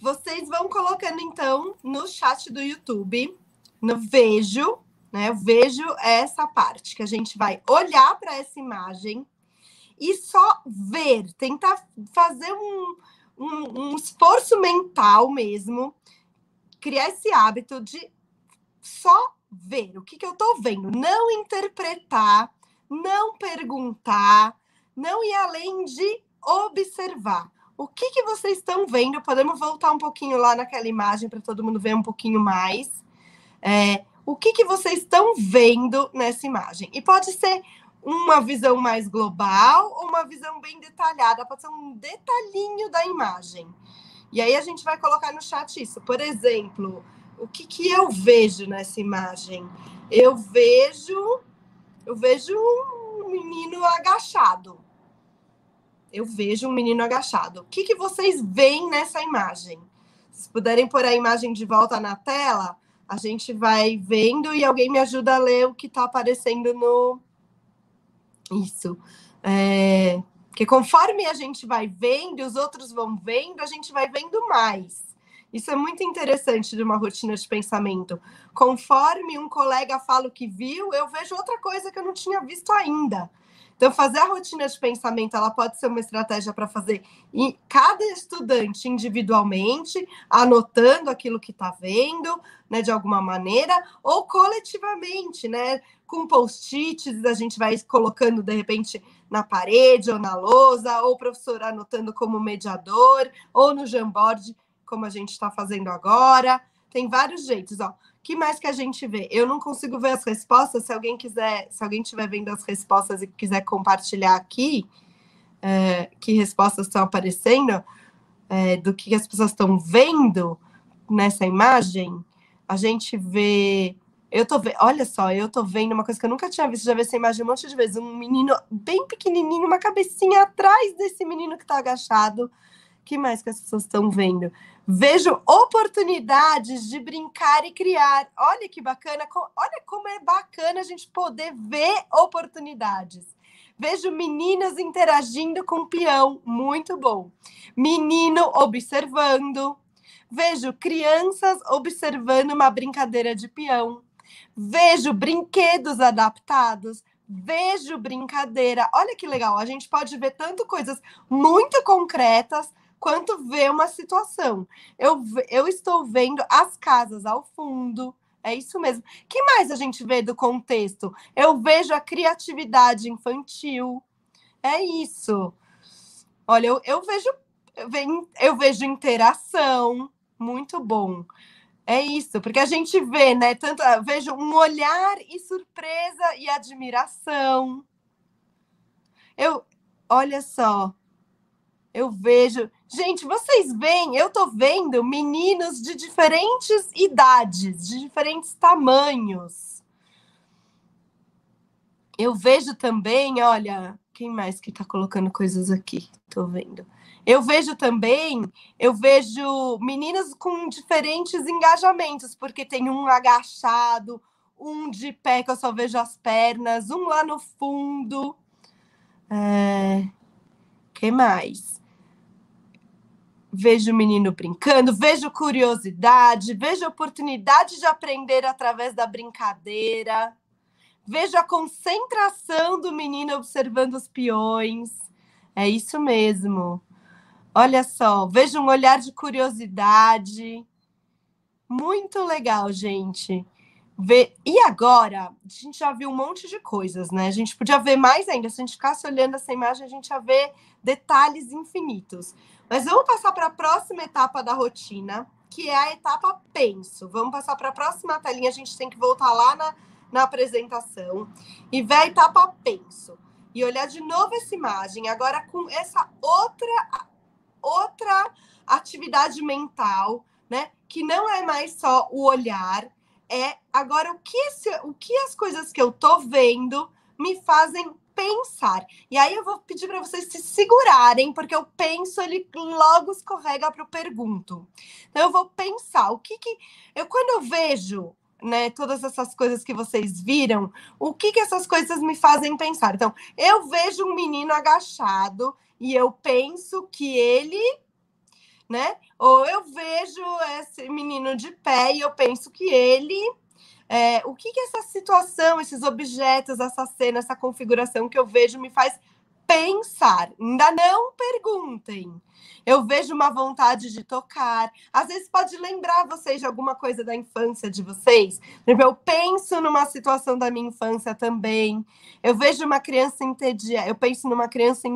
Vocês vão colocando, então, no chat do YouTube, no vejo, né? O vejo é essa parte que a gente vai olhar para essa imagem e só ver, tentar fazer um, um, um esforço mental mesmo, criar esse hábito de só ver o que, que eu estou vendo, não interpretar, não perguntar, não ir além de observar. O que, que vocês estão vendo? Podemos voltar um pouquinho lá naquela imagem para todo mundo ver um pouquinho mais. É, o que, que vocês estão vendo nessa imagem? E pode ser uma visão mais global ou uma visão bem detalhada, pode ser um detalhinho da imagem. E aí a gente vai colocar no chat isso. Por exemplo, o que, que eu vejo nessa imagem? Eu vejo, eu vejo um menino agachado. Eu vejo um menino agachado. O que, que vocês veem nessa imagem? Se puderem pôr a imagem de volta na tela, a gente vai vendo e alguém me ajuda a ler o que está aparecendo no. Isso. É... Porque conforme a gente vai vendo, os outros vão vendo, a gente vai vendo mais. Isso é muito interessante de uma rotina de pensamento. Conforme um colega fala o que viu, eu vejo outra coisa que eu não tinha visto ainda. Então, fazer a rotina de pensamento, ela pode ser uma estratégia para fazer cada estudante individualmente, anotando aquilo que está vendo, né, de alguma maneira, ou coletivamente, né, com post-its, a gente vai colocando de repente na parede ou na lousa, ou o professor anotando como mediador, ou no Jamboard, como a gente está fazendo agora. Tem vários jeitos, ó que mais que a gente vê? Eu não consigo ver as respostas. Se alguém quiser, se alguém estiver vendo as respostas e quiser compartilhar aqui, é, que respostas estão aparecendo, é, do que as pessoas estão vendo nessa imagem, a gente vê. Eu tô vendo, olha só, eu tô vendo uma coisa que eu nunca tinha visto, já vi essa imagem um monte de vezes, um menino bem pequenininho, uma cabecinha atrás desse menino que tá agachado. que mais que as pessoas estão vendo? Vejo oportunidades de brincar e criar. Olha que bacana, olha como é bacana a gente poder ver oportunidades. Vejo meninas interagindo com peão, muito bom. Menino observando. Vejo crianças observando uma brincadeira de peão. Vejo brinquedos adaptados. Vejo brincadeira. Olha que legal, a gente pode ver tanto coisas muito concretas quanto ver uma situação. Eu, eu estou vendo as casas ao fundo. É isso mesmo. que mais a gente vê do contexto? Eu vejo a criatividade infantil. É isso. Olha, eu, eu vejo eu vejo interação, muito bom. É isso, porque a gente vê, né? Tanto vejo um olhar e surpresa e admiração. Eu, olha só, eu vejo Gente, vocês veem, eu tô vendo meninos de diferentes idades, de diferentes tamanhos. Eu vejo também, olha, quem mais que tá colocando coisas aqui? Tô vendo. Eu vejo também, eu vejo meninos com diferentes engajamentos, porque tem um agachado, um de pé que eu só vejo as pernas, um lá no fundo. É... que mais? Vejo o menino brincando, vejo curiosidade, vejo oportunidade de aprender através da brincadeira, vejo a concentração do menino observando os peões. É isso mesmo. Olha só, vejo um olhar de curiosidade. Muito legal, gente. Ver... E agora, a gente já viu um monte de coisas, né? A gente podia ver mais ainda. Se a gente ficasse olhando essa imagem, a gente ia ver detalhes infinitos. Mas vamos passar para a próxima etapa da rotina, que é a etapa penso. Vamos passar para a próxima telinha, a gente tem que voltar lá na, na apresentação e ver a etapa penso. E olhar de novo essa imagem, agora com essa outra, outra atividade mental, né? Que não é mais só o olhar, é agora o que, esse, o que as coisas que eu tô vendo me fazem pensar. E aí eu vou pedir para vocês se segurarem, porque eu penso, ele logo escorrega para o pergunto. Então eu vou pensar o que que eu quando eu vejo né, todas essas coisas que vocês viram, o que que essas coisas me fazem pensar? Então, eu vejo um menino agachado e eu penso que ele, né? Ou eu vejo esse menino de pé e eu penso que ele é, o que, que essa situação, esses objetos, essa cena, essa configuração que eu vejo me faz pensar? Ainda não perguntem. Eu vejo uma vontade de tocar. Às vezes pode lembrar vocês de alguma coisa da infância de vocês. Eu penso numa situação da minha infância também. Eu vejo uma criança entediada. Eu penso numa criança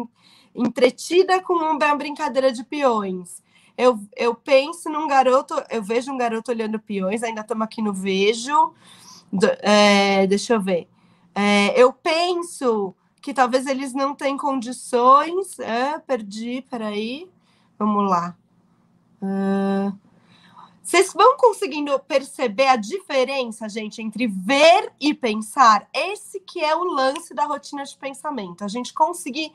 entretida com uma brincadeira de peões. Eu, eu penso num garoto, eu vejo um garoto olhando peões, ainda estamos aqui no vejo. É, deixa eu ver. É, eu penso que talvez eles não tenham condições. É, perdi, peraí. Vamos lá. Uh, vocês vão conseguindo perceber a diferença, gente, entre ver e pensar? Esse que é o lance da rotina de pensamento. A gente conseguir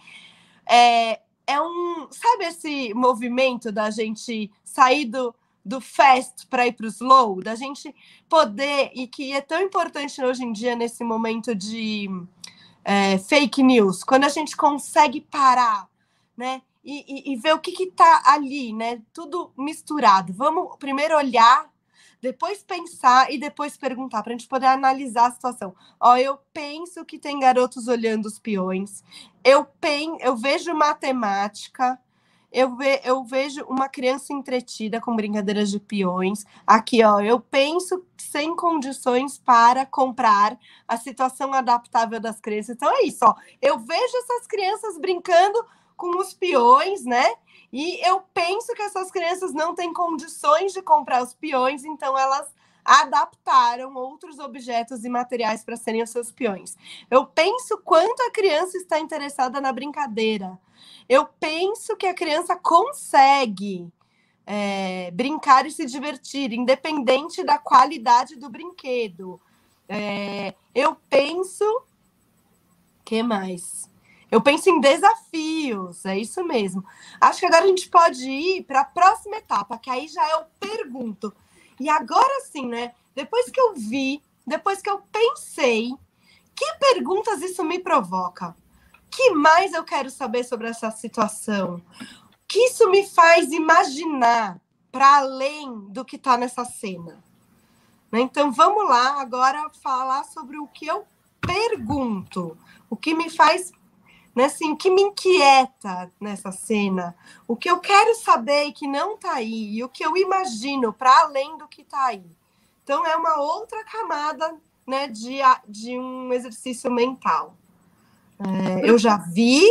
é, é um. Sabe esse movimento da gente sair do, do fast para ir para o slow, da gente poder, e que é tão importante hoje em dia, nesse momento de é, fake news, quando a gente consegue parar, né? E, e, e ver o que está ali, né? Tudo misturado. Vamos primeiro olhar depois pensar e depois perguntar, para a gente poder analisar a situação. Ó, eu penso que tem garotos olhando os peões, eu, pen, eu vejo matemática, eu, ve, eu vejo uma criança entretida com brincadeiras de peões. Aqui, ó, eu penso sem condições para comprar a situação adaptável das crianças. Então é isso, ó. Eu vejo essas crianças brincando com os peões, né? E eu penso que essas crianças não têm condições de comprar os peões, então elas adaptaram outros objetos e materiais para serem os seus peões. Eu penso quanto a criança está interessada na brincadeira. Eu penso que a criança consegue é, brincar e se divertir, independente da qualidade do brinquedo. É, eu penso. que mais? Eu penso em desafios, é isso mesmo. Acho que agora a gente pode ir para a próxima etapa, que aí já é o pergunto. E agora sim, né? Depois que eu vi, depois que eu pensei, que perguntas isso me provoca? Que mais eu quero saber sobre essa situação? Que isso me faz imaginar para além do que está nessa cena? Né? Então vamos lá agora falar sobre o que eu pergunto, o que me faz né, assim, o que me inquieta nessa cena, o que eu quero saber que não está aí, e o que eu imagino para além do que está aí. Então, é uma outra camada né, de, de um exercício mental. É, eu já vi,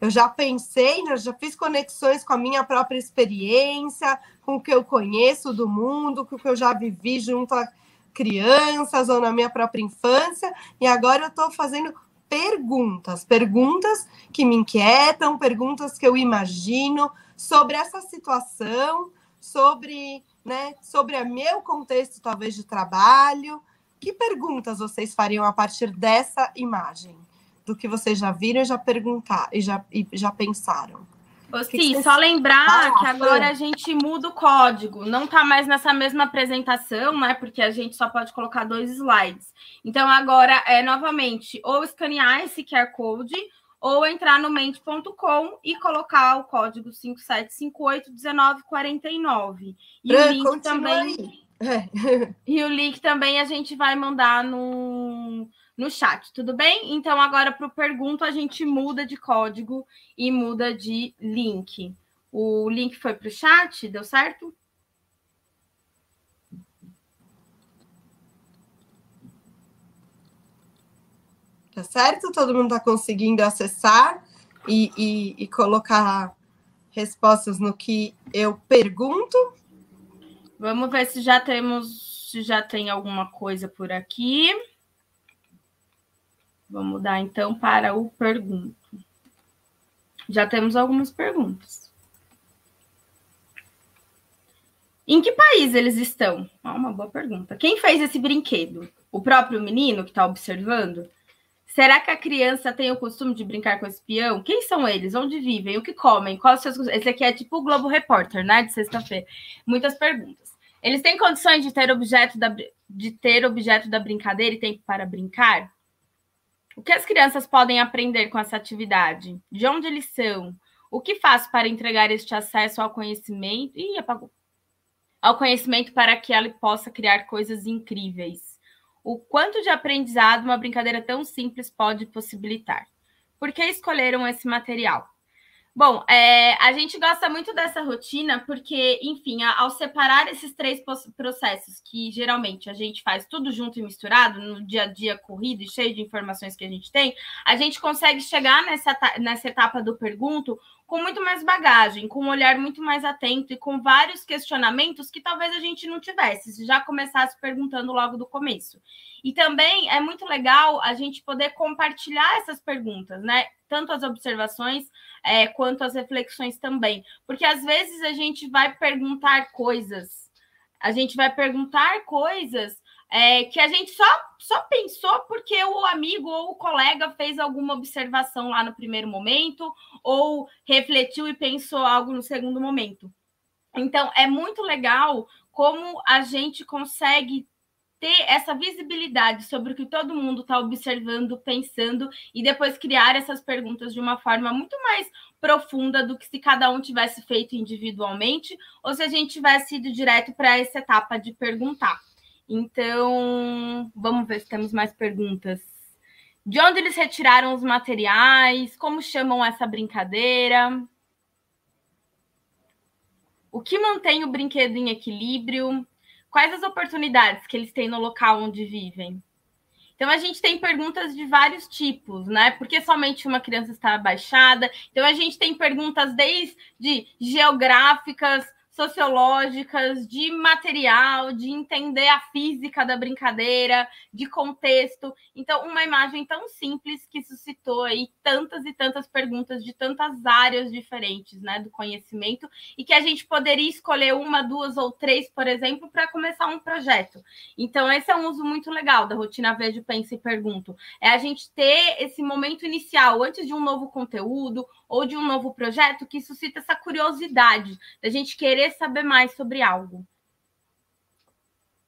eu já pensei, eu já fiz conexões com a minha própria experiência, com o que eu conheço do mundo, com o que eu já vivi junto a crianças ou na minha própria infância, e agora eu estou fazendo perguntas, perguntas que me inquietam, perguntas que eu imagino sobre essa situação, sobre, né, sobre o meu contexto talvez de trabalho. Que perguntas vocês fariam a partir dessa imagem? Do que vocês já viram e já perguntar e já, e já pensaram? Sim, só lembrar que agora a gente muda o código, não está mais nessa mesma apresentação, né? Porque a gente só pode colocar dois slides. Então, agora é novamente ou escanear esse QR Code ou entrar no mente.com e colocar o código 57581949. E o link também. E o link também a gente vai mandar no no chat, tudo bem? Então, agora para o pergunto, a gente muda de código e muda de link. O link foi para o chat, deu certo? Tá certo? Todo mundo está conseguindo acessar e, e, e colocar respostas no que eu pergunto? Vamos ver se já temos, se já tem alguma coisa por aqui. Vamos mudar então para o pergunto. Já temos algumas perguntas. Em que país eles estão? Ah, uma boa pergunta. Quem fez esse brinquedo? O próprio menino que está observando? Será que a criança tem o costume de brincar com espião? Quem são eles? Onde vivem? O que comem? Quais seus... Esse aqui é tipo o Globo Repórter, né? De sexta-feira. Muitas perguntas. Eles têm condições de ter objeto da, de ter objeto da brincadeira e tempo para brincar? O que as crianças podem aprender com essa atividade? De onde eles são? O que faço para entregar este acesso ao conhecimento? Ih, apagou. Ao conhecimento para que ela possa criar coisas incríveis. O quanto de aprendizado uma brincadeira tão simples pode possibilitar? Por que escolheram esse material? Bom, é, a gente gosta muito dessa rotina porque, enfim, ao separar esses três processos que geralmente a gente faz tudo junto e misturado no dia a dia corrido e cheio de informações que a gente tem, a gente consegue chegar nessa, nessa etapa do pergunto com muito mais bagagem, com um olhar muito mais atento e com vários questionamentos que talvez a gente não tivesse, se já começasse perguntando logo do começo. E também é muito legal a gente poder compartilhar essas perguntas, né? Tanto as observações é, quanto as reflexões também. Porque às vezes a gente vai perguntar coisas, a gente vai perguntar coisas é, que a gente só, só pensou porque o amigo ou o colega fez alguma observação lá no primeiro momento, ou refletiu e pensou algo no segundo momento. Então, é muito legal como a gente consegue ter essa visibilidade sobre o que todo mundo está observando, pensando e depois criar essas perguntas de uma forma muito mais profunda do que se cada um tivesse feito individualmente ou se a gente tivesse ido direto para essa etapa de perguntar. Então, vamos ver se temos mais perguntas. De onde eles retiraram os materiais? Como chamam essa brincadeira? O que mantém o brinquedo em equilíbrio? Quais as oportunidades que eles têm no local onde vivem? Então, a gente tem perguntas de vários tipos, né? Por que somente uma criança está abaixada? Então, a gente tem perguntas desde geográficas, sociológicas, de material, de entender a física da brincadeira, de contexto. Então, uma imagem tão simples que suscitou aí tantas e tantas perguntas de tantas áreas diferentes, né, do conhecimento, e que a gente poderia escolher uma, duas ou três, por exemplo, para começar um projeto. Então, esse é um uso muito legal da rotina Vejo, Penso e Pergunto. É a gente ter esse momento inicial, antes de um novo conteúdo ou de um novo projeto, que suscita essa curiosidade da gente querer saber mais sobre algo.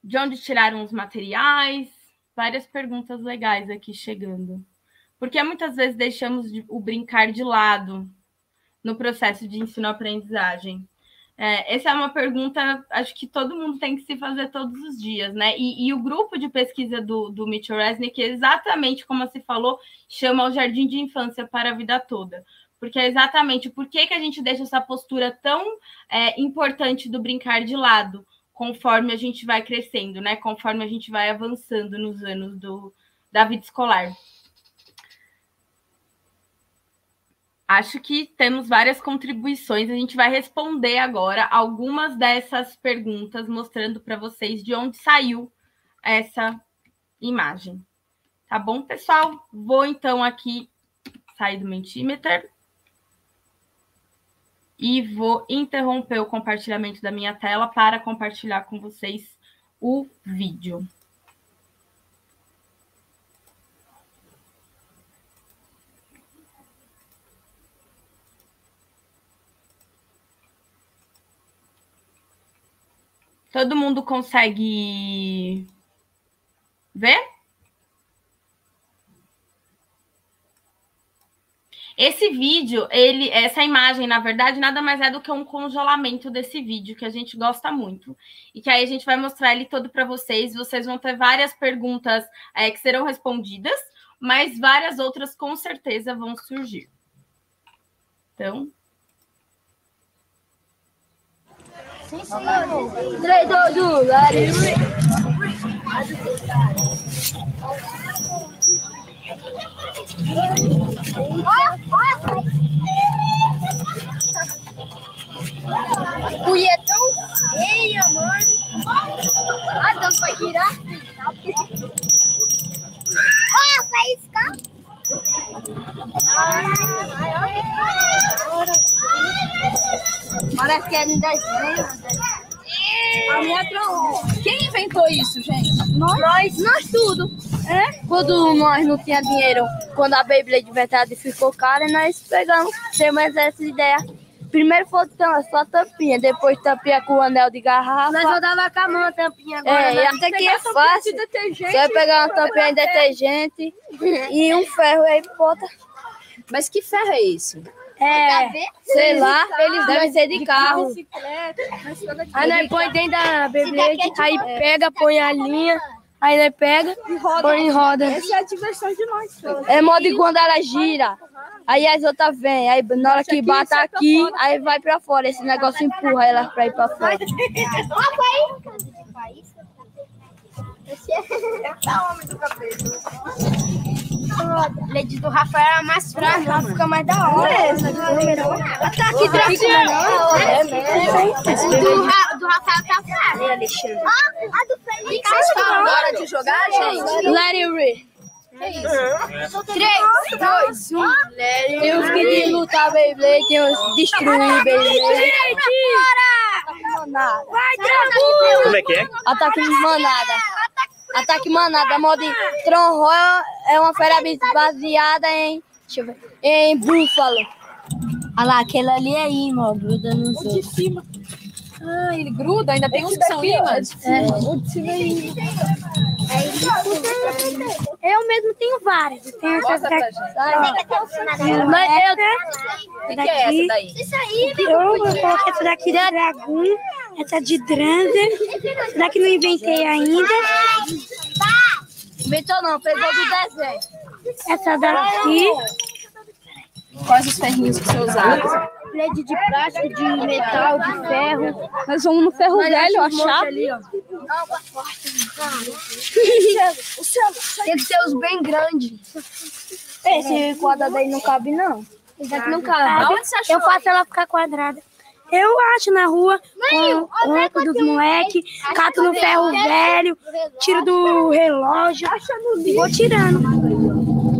De onde tiraram os materiais? Várias perguntas legais aqui chegando. Porque muitas vezes deixamos o brincar de lado no processo de ensino-aprendizagem? É, essa é uma pergunta, acho que todo mundo tem que se fazer todos os dias, né? E, e o grupo de pesquisa do, do Mitchell Resnick, exatamente como se falou, chama o Jardim de Infância para a Vida Toda porque é exatamente por que, que a gente deixa essa postura tão é, importante do brincar de lado, conforme a gente vai crescendo, né? Conforme a gente vai avançando nos anos do, da vida escolar. Acho que temos várias contribuições. A gente vai responder agora algumas dessas perguntas, mostrando para vocês de onde saiu essa imagem. Tá bom, pessoal? Vou então aqui sair do Mentimeter e vou interromper o compartilhamento da minha tela para compartilhar com vocês o vídeo. Todo mundo consegue ver? Esse vídeo, ele, essa imagem, na verdade, nada mais é do que um congelamento desse vídeo que a gente gosta muito. E que aí a gente vai mostrar ele todo para vocês. Vocês vão ter várias perguntas é, que serão respondidas, mas várias outras com certeza vão surgir. Então. Sim, sim. 3, 2, 1, Mulher tão feia, mano. Ah, dá pra girar? Ah, faísca. Parece que é em desenho. A minha Quem inventou isso, gente? Nós? Nós, nós tudo. É? Quando nós não tinha dinheiro, quando a Beyblade de verdade ficou cara, nós pegamos, temos essa ideia. Primeiro foi só a tampinha, depois tampinha com o anel de garrafa. Nós rodava com a mão a tampinha agora. É, e até que é fácil. Você vai pegar uma tampinha de detergente e um ferro aí bota. Mas que ferro é isso? É, sei lá, eles devem ser de carro. Aí nós põe dentro da Beyblade, aí pega, põe a linha. Aí ele pega, e roda. põe em roda. Essa é a diversão de nós. É modo de quando ela gira. Aí as outras vêm. Aí na hora que bate aqui, aí vai pra fora. Esse negócio empurra ela pra ir pra fora. Esse é o homem do cabelo. Lady do Rafael é mais fraca, ela fica mais da hora. É, tá aqui. É mesmo. Do, do Rafael tá fraca. Ah, a do Felipe. O que vocês falam na hora de jogar, gente? Let it rip. É isso. 3, 2, 1. Tem os que de lutar Beyblade, tem os destruir Beyblade. Manada. Vai, Trabu! Como é que é? Ataque manada. Ataque manada, modo Tron é uma fera baseada em, deixa eu ver, em búfalo. Olha lá, aquele ali é imã, gruda no de cima. Ah, ele gruda? Ainda tem uns que são ímãs? É. Eu mesmo tenho várias. Eu tenho essa Mostra pra daqui. Mas eu O que, é essa daí? Vou colocar essa daqui de dragão, essa de Dranzer, essa daqui não inventei ainda. Inventou não, pegou do desenho. Essa daqui, Quais os ferrinhos que você usava? LED de plástico, de metal, de ferro. Nós vamos no ferro velho achar. Ali, ó. Tem que ser os bem grandes. Esse quadrado aí não cabe, não. Não cabe. Você achou? Eu faço ela ficar quadrada. Eu acho na rua, com o eco dos moleques, cato no ferro velho, tiro do relógio vou tirando.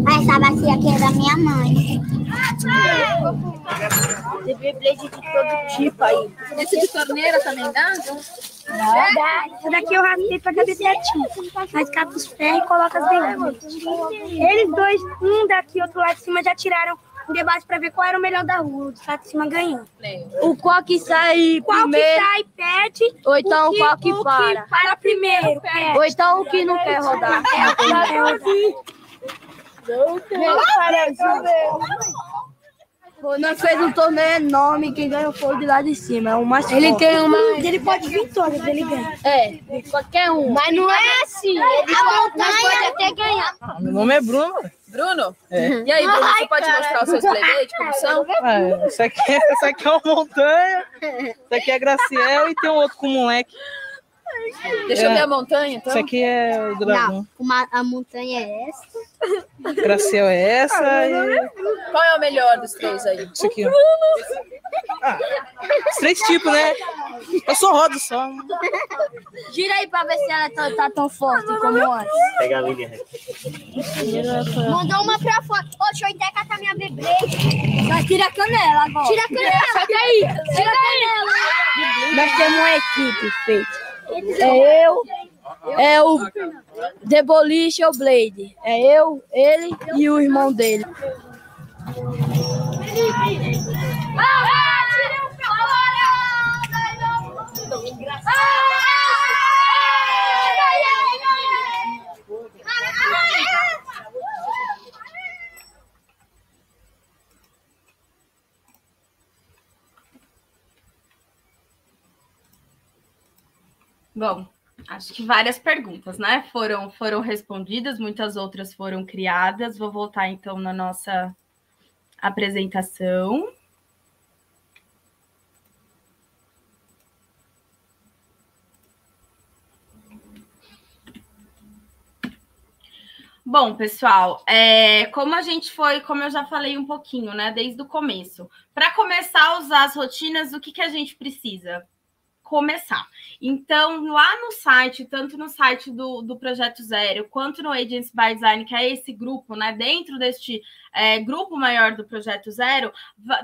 Essa bacia aqui é da minha mãe. Tem Beyblade de todo tipo aí. Esse de torneira também dá? Essa daqui eu raspei pra caber certinho. Mas cato os ferros e coloca as Beyblade. Eles dois, um daqui e outro lá de cima, já tiraram um debate pra ver qual era o melhor da rua. O de lá de cima ganhou. O qual que sai Qual que sai, perde. Ou então o qual que o para. para primeiro. perde. Ou então o que não quer rodar. É o que não quer rodar. Pô, Nós fez um torneio enorme, quem ganhou foi o de lá de cima, é o mais Ele forte. tem uma. Ele pode vir todas, ele ganha. É, qualquer um. Mas não é assim. Ele pode, nós pode até ganhar. Ah, meu nome é Bruno. Bruno? É. E aí, Bruno, você pode mostrar os seus playdates, como são? Ah, isso, aqui é, isso aqui é uma montanha. Isso aqui é Graciel e tem um outro com um moleque. Deixa eu É. ver a montanha, então. Isso aqui é o dragão. Não, uma, a montanha é essa. Graciel é essa e Qual é o melhor dos três aí? isso aqui. ó. Ah, os três tipos, né? Eu só rodo só. Gira aí pra ver se ela tá, tá tão forte como antes. Pega a Lilian. Mandou uma pra fora. Ô, deixa eu até catar minha bebê. Mas tira a canela agora. Tira a canela. Tira aí. Tira a canela. Nós temos uma equipe feita. É eu, é o Demolition Blade. É eu, ele e o irmão dele. Bom, acho que várias perguntas, né? Foram, foram respondidas, muitas outras foram criadas. Vou voltar então na nossa apresentação. Bom, pessoal, é, como a gente foi, como eu já falei um pouquinho, né, desde o começo, para começar a usar as rotinas, o que, que a gente precisa? Começar. Então, lá no site, tanto no site do, do Projeto Zero, quanto no Agents by Design, que é esse grupo, né? Dentro deste é, grupo maior do Projeto Zero,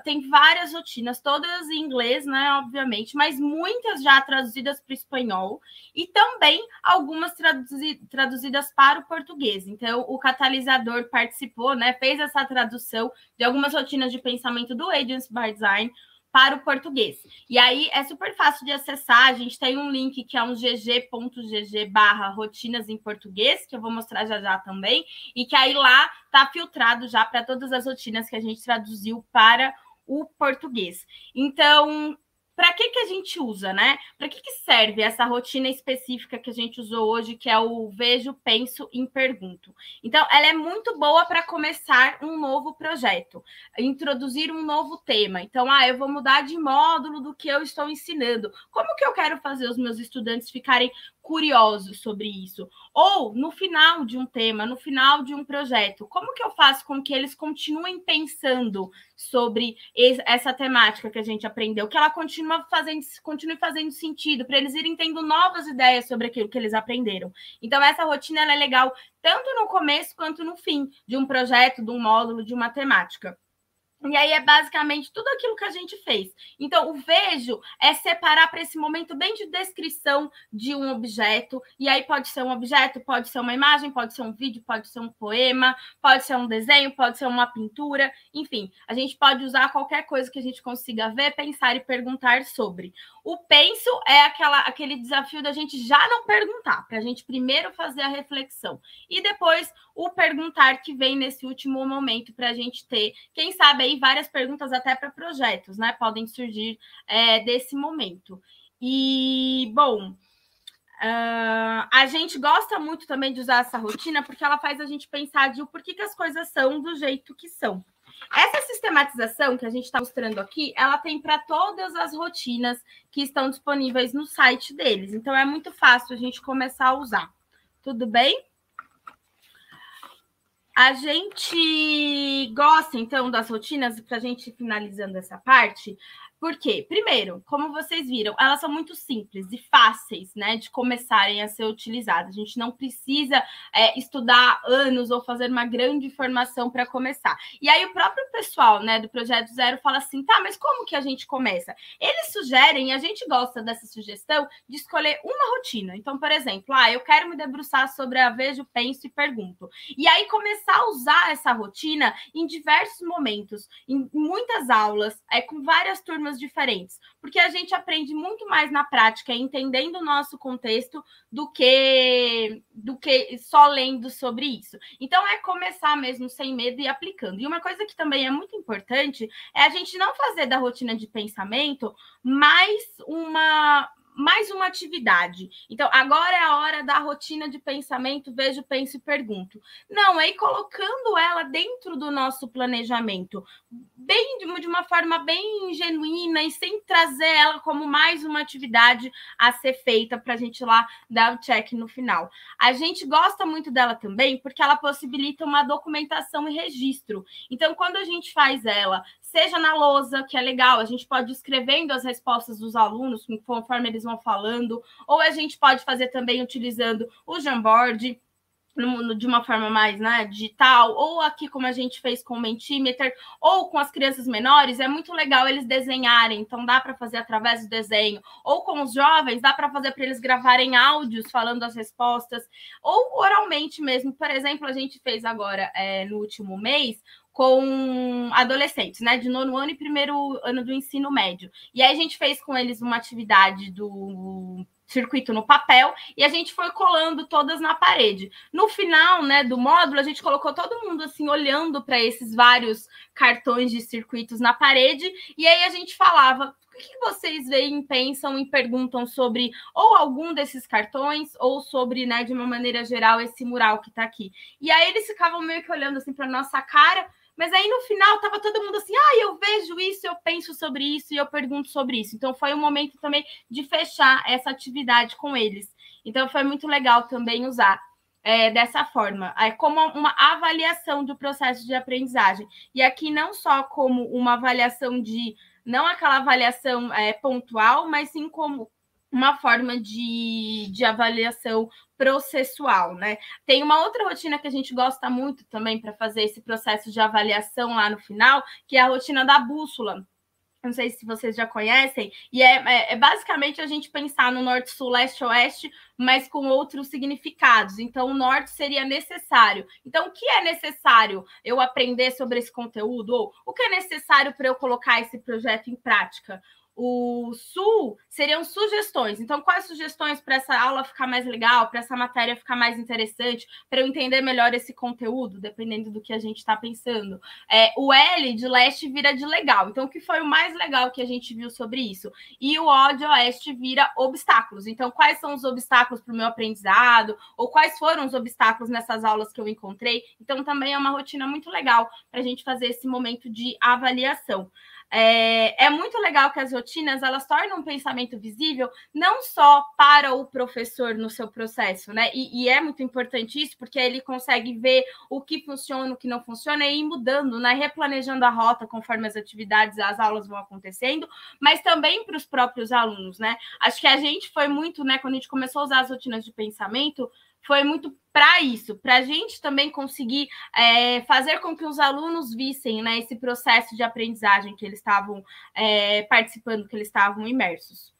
tem várias rotinas, todas em inglês, né? Obviamente, mas muitas já traduzidas para o espanhol e também algumas traduzi- traduzidas para o português. Então, o catalisador participou, né? Fez essa tradução de algumas rotinas de pensamento do Agents by Design para o português. E aí é super fácil de acessar. A gente tem um link que é um gg.gg barra rotinas em português, que eu vou mostrar já já também, e que aí lá tá filtrado já para todas as rotinas que a gente traduziu para o português. Então, para que, que a gente usa, né? Para que, que serve essa rotina específica que a gente usou hoje, que é o vejo, penso e pergunto? Então, ela é muito boa para começar um novo projeto, introduzir um novo tema. Então, ah, eu vou mudar de módulo do que eu estou ensinando. Como que eu quero fazer os meus estudantes ficarem curiosos sobre isso? Ou no final de um tema, no final de um projeto, como que eu faço com que eles continuem pensando sobre es- essa temática que a gente aprendeu, que ela continua fazendo, continue fazendo sentido, para eles irem tendo novas ideias sobre aquilo que eles aprenderam. Então, essa rotina é legal tanto no começo quanto no fim de um projeto, de um módulo, de uma temática. E aí é basicamente tudo aquilo que a gente fez. Então, o vejo é separar para esse momento bem de descrição de um objeto. E aí pode ser um objeto, pode ser uma imagem, pode ser um vídeo, pode ser um poema, pode ser um desenho, pode ser uma pintura. Enfim, a gente pode usar qualquer coisa que a gente consiga ver, pensar e perguntar sobre. O penso é aquela, aquele desafio da gente já não perguntar, para a gente primeiro fazer a reflexão. E depois o perguntar que vem nesse último momento para a gente ter, quem sabe aí várias perguntas até para projetos, né? Podem surgir é, desse momento. E, bom, Uh, a gente gosta muito também de usar essa rotina porque ela faz a gente pensar de o porquê que as coisas são do jeito que são. Essa sistematização que a gente está mostrando aqui, ela tem para todas as rotinas que estão disponíveis no site deles. Então é muito fácil a gente começar a usar. Tudo bem? A gente gosta, então, das rotinas, para a gente finalizando essa parte, por quê? Primeiro, como vocês viram, elas são muito simples e fáceis, né, de começarem a ser utilizadas. A gente não precisa é, estudar anos ou fazer uma grande formação para começar. E aí o próprio pessoal, né, do projeto zero fala assim, tá, mas como que a gente começa? Eles sugerem, e a gente gosta dessa sugestão de escolher uma rotina. Então, por exemplo, ah, eu quero me debruçar sobre a vejo, penso e pergunto. E aí começar a usar essa rotina em diversos momentos, em muitas aulas, é com várias turmas formas diferentes, porque a gente aprende muito mais na prática, entendendo o nosso contexto, do que do que só lendo sobre isso. Então é começar mesmo sem medo e aplicando. E uma coisa que também é muito importante é a gente não fazer da rotina de pensamento mais uma mais uma atividade. Então, agora é a hora da rotina de pensamento, vejo, penso e pergunto. Não, é ir colocando ela dentro do nosso planejamento, bem de uma forma bem genuína e sem trazer ela como mais uma atividade a ser feita para a gente lá dar o check no final. A gente gosta muito dela também porque ela possibilita uma documentação e registro. Então, quando a gente faz ela seja na lousa, que é legal, a gente pode ir escrevendo as respostas dos alunos conforme eles vão falando, ou a gente pode fazer também utilizando o Jamboard de uma forma mais né, digital, ou aqui como a gente fez com o Mentimeter, ou com as crianças menores, é muito legal eles desenharem, então dá para fazer através do desenho, ou com os jovens, dá para fazer para eles gravarem áudios falando as respostas, ou oralmente mesmo. Por exemplo, a gente fez agora é, no último mês com adolescentes, né, de nono ano e primeiro ano do ensino médio. E aí a gente fez com eles uma atividade do circuito no papel e a gente foi colando todas na parede. No final, né, do módulo, a gente colocou todo mundo assim olhando para esses vários cartões de circuitos na parede e aí a gente falava o que vocês veem, pensam e perguntam sobre ou algum desses cartões ou sobre, né, de uma maneira geral esse mural que está aqui. E aí eles ficavam meio que olhando assim para nossa cara mas aí no final tava todo mundo assim: ah, eu vejo isso, eu penso sobre isso e eu pergunto sobre isso. Então foi um momento também de fechar essa atividade com eles. Então foi muito legal também usar é, dessa forma, é como uma avaliação do processo de aprendizagem. E aqui não só como uma avaliação de, não aquela avaliação é, pontual, mas sim como uma forma de, de avaliação processual, né? Tem uma outra rotina que a gente gosta muito também para fazer esse processo de avaliação lá no final, que é a rotina da bússola. Não sei se vocês já conhecem, e é, é, é basicamente a gente pensar no norte, sul, leste, oeste, mas com outros significados. Então, o norte seria necessário. Então, o que é necessário eu aprender sobre esse conteúdo? Ou o que é necessário para eu colocar esse projeto em prática? O sul seriam sugestões. Então, quais sugestões para essa aula ficar mais legal, para essa matéria ficar mais interessante, para eu entender melhor esse conteúdo, dependendo do que a gente está pensando. É, o L de leste vira de legal. Então, o que foi o mais legal que a gente viu sobre isso? E o O de oeste vira obstáculos. Então, quais são os obstáculos para o meu aprendizado? Ou quais foram os obstáculos nessas aulas que eu encontrei? Então, também é uma rotina muito legal para a gente fazer esse momento de avaliação. É, é, muito legal que as rotinas elas tornam o pensamento visível não só para o professor no seu processo, né? E, e, é muito importante isso, porque ele consegue ver o que funciona, o que não funciona, e ir mudando, né? Replanejando a rota conforme as atividades, as aulas vão acontecendo, mas também para os próprios alunos, né? Acho que a gente foi muito, né? Quando a gente começou a usar as rotinas de pensamento, foi muito para isso, para a gente também conseguir é, fazer com que os alunos vissem né, esse processo de aprendizagem que eles estavam é, participando, que eles estavam imersos.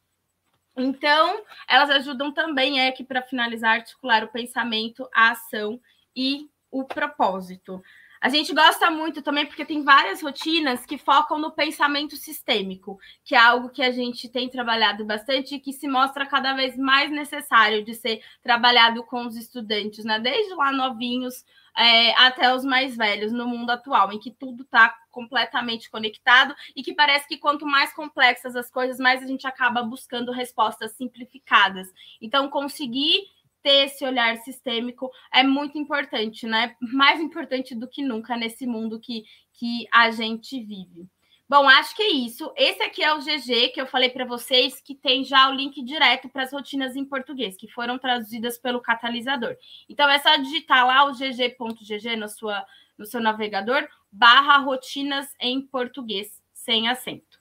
Então, elas ajudam também, é que para finalizar, articular o pensamento, a ação e o propósito. A gente gosta muito também porque tem várias rotinas que focam no pensamento sistêmico, que é algo que a gente tem trabalhado bastante e que se mostra cada vez mais necessário de ser trabalhado com os estudantes, né? Desde lá novinhos é, até os mais velhos no mundo atual, em que tudo está completamente conectado e que parece que quanto mais complexas as coisas, mais a gente acaba buscando respostas simplificadas. Então, conseguir ter esse olhar sistêmico é muito importante, né? Mais importante do que nunca nesse mundo que, que a gente vive. Bom, acho que é isso. Esse aqui é o GG que eu falei para vocês, que tem já o link direto para as rotinas em português, que foram traduzidas pelo catalisador. Então é só digitar lá o gg.gg no, sua, no seu navegador, barra rotinas em português, sem acento.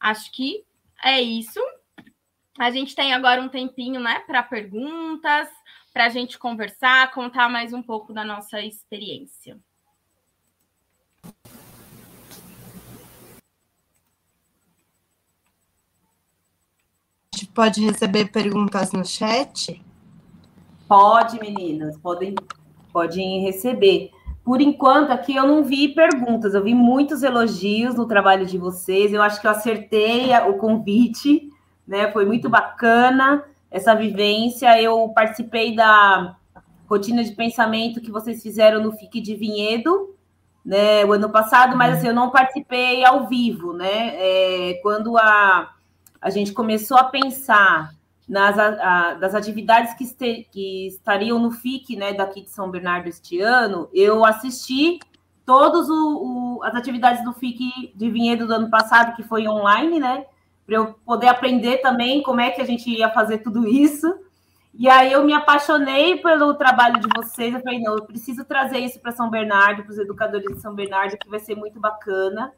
Acho que é isso. A gente tem agora um tempinho, né, para perguntas, para a gente conversar, contar mais um pouco da nossa experiência. A gente pode receber perguntas no chat? Pode, meninas, podem, podem receber. Por enquanto, aqui eu não vi perguntas, eu vi muitos elogios no trabalho de vocês. Eu acho que eu acertei o convite né? Foi muito bacana essa vivência. Eu participei da rotina de pensamento que vocês fizeram no FIC de Vinhedo, né, o ano passado, mas assim, eu não participei ao vivo, né? É, quando a, a gente começou a pensar nas a, das atividades que, este, que estariam no FIC, né, daqui de São Bernardo este ano, eu assisti todas as atividades do FIC de Vinhedo do ano passado, que foi online, né? Para eu poder aprender também como é que a gente ia fazer tudo isso. E aí eu me apaixonei pelo trabalho de vocês. Eu falei, não, eu preciso trazer isso para São Bernardo, para os educadores de São Bernardo, que vai ser muito bacana.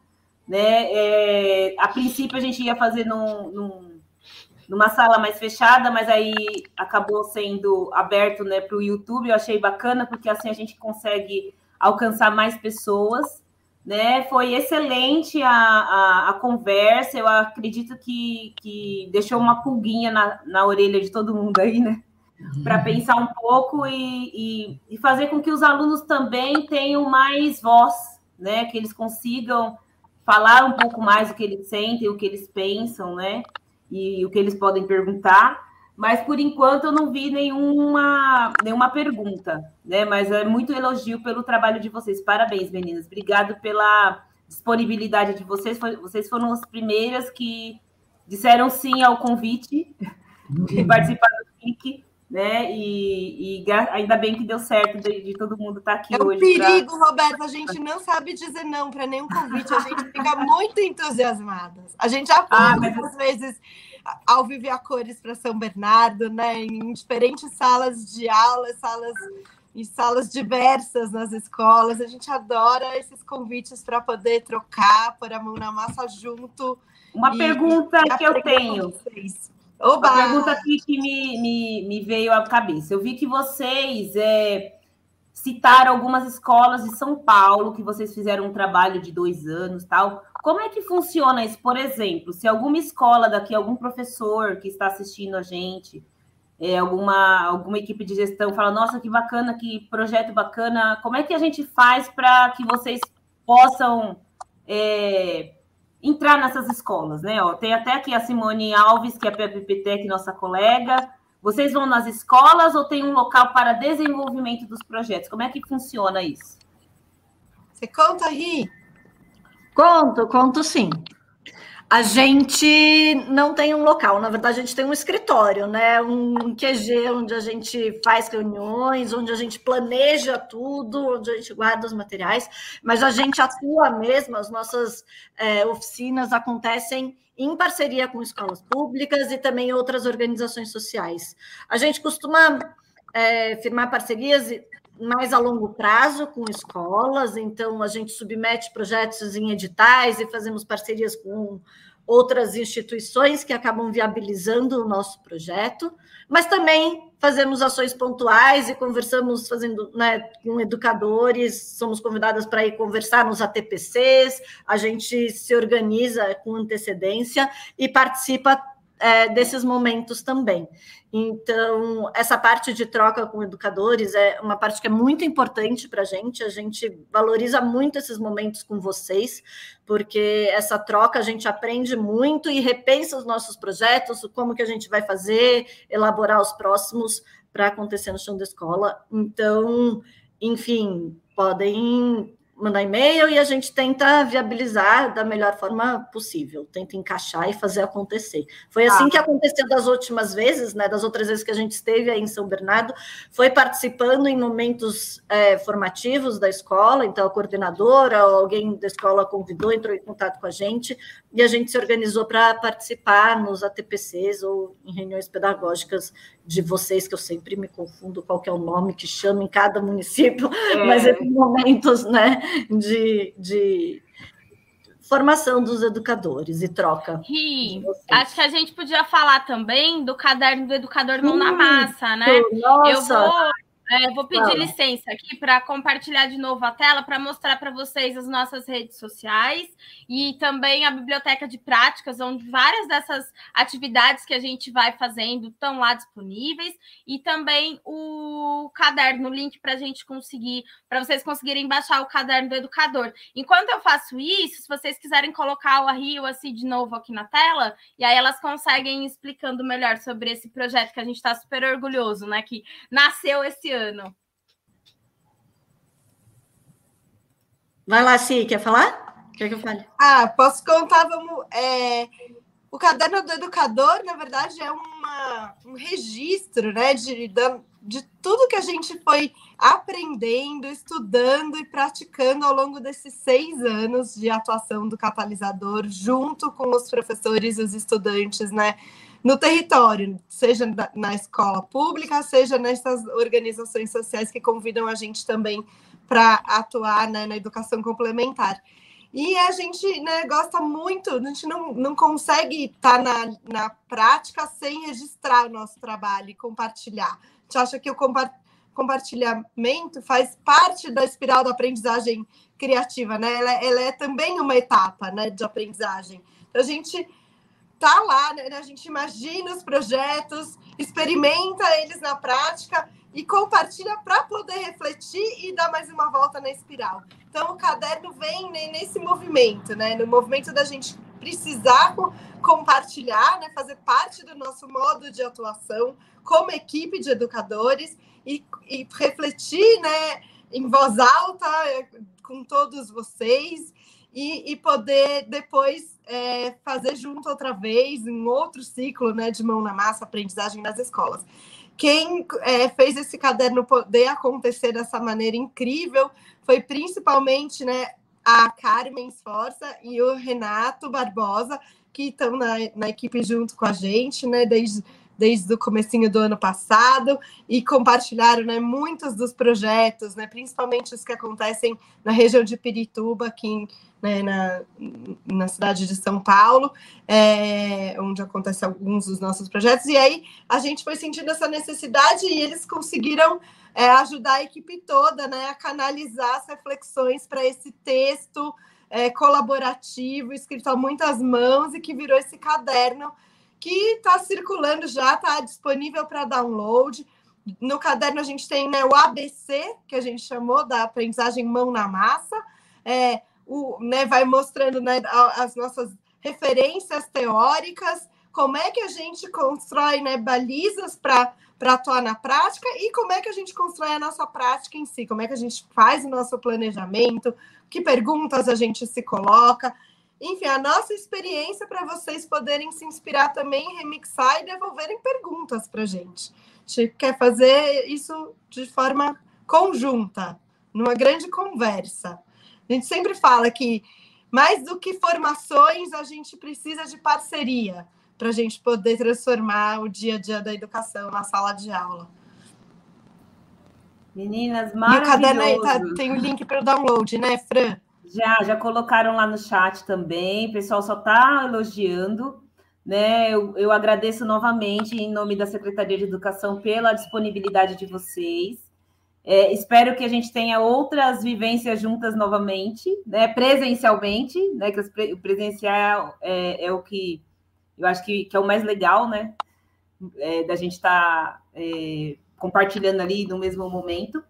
Né? É, a princípio a gente ia fazer num, num, numa sala mais fechada, mas aí acabou sendo aberto né, para o YouTube. Eu achei bacana, porque assim a gente consegue alcançar mais pessoas né? Foi excelente a, a, a, conversa. Eu acredito que, que deixou uma pulguinha na, na orelha de todo mundo aí, né? Para uhum. pensar um pouco e, e, e, fazer com que os alunos também tenham mais voz, né? Que eles consigam falar um pouco mais o que eles sentem, o que eles pensam, né? E o que eles podem perguntar mas por enquanto eu não vi nenhuma, nenhuma pergunta, né? Mas é muito elogio pelo trabalho de vocês. Parabéns, meninas. Obrigado pela disponibilidade de vocês. Vocês foram as primeiras que disseram sim ao convite de uhum. participar do FIC, né? E, e, ainda bem que deu certo de, de todo mundo estar tá aqui é hoje. É um perigo, pra... Roberto. A gente não sabe dizer não para nenhum convite. A gente fica muito entusiasmada. A gente já foi ah, muitas vezes ao viver a cores para São Bernardo, né? Em diferentes salas de aula, salas e salas diversas nas escolas. A gente adora esses convites para poder trocar, pôr a mão na massa junto. Uma e, pergunta e que eu tenho. Oba! Uma pergunta aqui que me, me, me veio à cabeça. Eu vi que vocês é, citaram algumas escolas de São Paulo que vocês fizeram um trabalho de dois anos tal. Como é que funciona isso? Por exemplo, se alguma escola daqui, algum professor que está assistindo a gente, é, alguma, alguma equipe de gestão fala, nossa, que bacana, que projeto bacana, como é que a gente faz para que vocês possam é, entrar nessas escolas, né? Ó, tem até aqui a Simone Alves, que é a PPPTEC, nossa colega. Vocês vão nas escolas ou tem um local para desenvolvimento dos projetos? Como é que funciona isso? Você conta, Ri? Conto, conto sim. A gente não tem um local, na verdade, a gente tem um escritório, né? Um QG onde a gente faz reuniões, onde a gente planeja tudo, onde a gente guarda os materiais, mas a gente atua mesmo, as nossas é, oficinas acontecem em parceria com escolas públicas e também outras organizações sociais. A gente costuma é, firmar parcerias mais a longo prazo com escolas, então a gente submete projetos em editais e fazemos parcerias com outras instituições que acabam viabilizando o nosso projeto, mas também fazemos ações pontuais e conversamos fazendo né, com educadores, somos convidadas para ir conversar nos ATPCs, a gente se organiza com antecedência e participa é, desses momentos também. Então, essa parte de troca com educadores é uma parte que é muito importante para a gente. A gente valoriza muito esses momentos com vocês, porque essa troca a gente aprende muito e repensa os nossos projetos, como que a gente vai fazer, elaborar os próximos para acontecer no chão da escola. Então, enfim, podem mandar e-mail e a gente tenta viabilizar da melhor forma possível, tenta encaixar e fazer acontecer. Foi assim que aconteceu das últimas vezes, né? Das outras vezes que a gente esteve aí em São Bernardo, foi participando em momentos é, formativos da escola, então a coordenadora ou alguém da escola convidou, entrou em contato com a gente e a gente se organizou para participar nos ATPCs ou em reuniões pedagógicas de vocês, que eu sempre me confundo qual é o nome que chama em cada município, é. mas esses momentos né, de, de formação dos educadores e troca. Ri, acho que a gente podia falar também do caderno do educador mão na massa, né? Nossa. Eu vou é, vou pedir Fala. licença aqui para compartilhar de novo a tela para mostrar para vocês as nossas redes sociais e também a biblioteca de práticas, onde várias dessas atividades que a gente vai fazendo estão lá disponíveis, e também o caderno, o link para a gente conseguir, para vocês conseguirem baixar o caderno do educador. Enquanto eu faço isso, se vocês quiserem colocar o Rio assim de novo aqui na tela, e aí elas conseguem explicando melhor sobre esse projeto que a gente está super orgulhoso, né? Que nasceu esse ano ano. Vai lá, Si, quer falar? Quer que eu fale? Ah, posso contar, vamos. É, o caderno do educador, na verdade, é uma, um registro né, de, de tudo que a gente foi aprendendo, estudando e praticando ao longo desses seis anos de atuação do catalisador, junto com os professores e os estudantes, né? No território, seja na escola pública, seja nessas organizações sociais que convidam a gente também para atuar né, na educação complementar. E a gente né, gosta muito, a gente não, não consegue estar tá na, na prática sem registrar o nosso trabalho e compartilhar. A gente acha que o compartilhamento faz parte da espiral da aprendizagem criativa, né? Ela, ela é também uma etapa né, de aprendizagem. Então, a gente tá lá, né? A gente imagina os projetos, experimenta eles na prática e compartilha para poder refletir e dar mais uma volta na espiral. Então, o caderno vem nesse movimento, né? No movimento da gente precisar compartilhar, né? Fazer parte do nosso modo de atuação como equipe de educadores e, e refletir, né? Em voz alta eh, com todos vocês e, e poder depois é, fazer junto outra vez, em outro ciclo né, de mão na massa, aprendizagem nas escolas. Quem é, fez esse caderno poder acontecer dessa maneira incrível foi principalmente né, a Carmen Sforza e o Renato Barbosa, que estão na, na equipe junto com a gente, né, desde, desde o comecinho do ano passado, e compartilharam né, muitos dos projetos, né, principalmente os que acontecem na região de Pirituba, aqui em, né, na, na cidade de São Paulo, é, onde acontecem alguns dos nossos projetos, e aí a gente foi sentindo essa necessidade e eles conseguiram é, ajudar a equipe toda né, a canalizar as reflexões para esse texto é, colaborativo, escrito a muitas mãos e que virou esse caderno que está circulando já, está disponível para download. No caderno a gente tem né, o ABC, que a gente chamou da aprendizagem mão na massa, é, o, né, vai mostrando né, as nossas referências teóricas, como é que a gente constrói né, balizas para atuar na prática e como é que a gente constrói a nossa prática em si, como é que a gente faz o nosso planejamento, que perguntas a gente se coloca. Enfim, a nossa experiência para vocês poderem se inspirar também, remixar e devolverem perguntas para a gente. A gente quer fazer isso de forma conjunta, numa grande conversa. A gente sempre fala que mais do que formações, a gente precisa de parceria para a gente poder transformar o dia a dia da educação na sala de aula. Meninas, maravilhoso. E o caderno aí tá, tem o link para o download, né, Fran? Já, já colocaram lá no chat também, o pessoal só está elogiando. Né? Eu, eu agradeço novamente, em nome da Secretaria de Educação, pela disponibilidade de vocês. É, espero que a gente tenha outras vivências juntas novamente, né? presencialmente, né? que o presencial é, é o que eu acho que, que, é o mais legal, né? É, da gente estar tá, é, compartilhando ali no mesmo momento.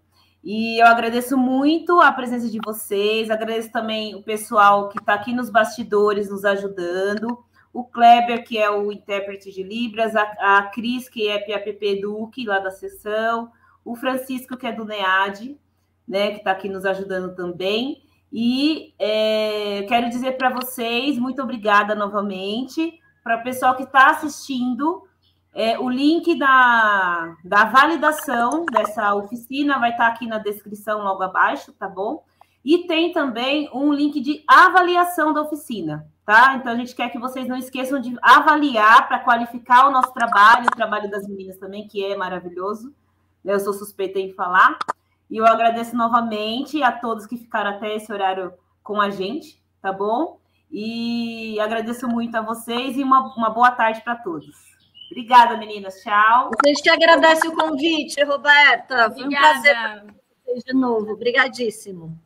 E eu agradeço muito a presença de vocês, agradeço também o pessoal que está aqui nos bastidores nos ajudando, o Kleber, que é o intérprete de Libras, a, a Cris, que é PAPP Duque, lá da sessão, o Francisco, que é do NEAD, né, que está aqui nos ajudando também. E é, quero dizer para vocês, muito obrigada novamente, para o pessoal que está assistindo, é, o link da, da validação dessa oficina vai estar aqui na descrição logo abaixo, tá bom? E tem também um link de avaliação da oficina, tá? Então a gente quer que vocês não esqueçam de avaliar para qualificar o nosso trabalho, o trabalho das meninas também, que é maravilhoso. Eu sou suspeita em falar. E eu agradeço novamente a todos que ficaram até esse horário com a gente, tá bom? E agradeço muito a vocês e uma, uma boa tarde para todos. Obrigada, meninas. Tchau. A gente que agradece o convite, Roberta. Foi Obrigada. um prazer de novo. Obrigadíssimo.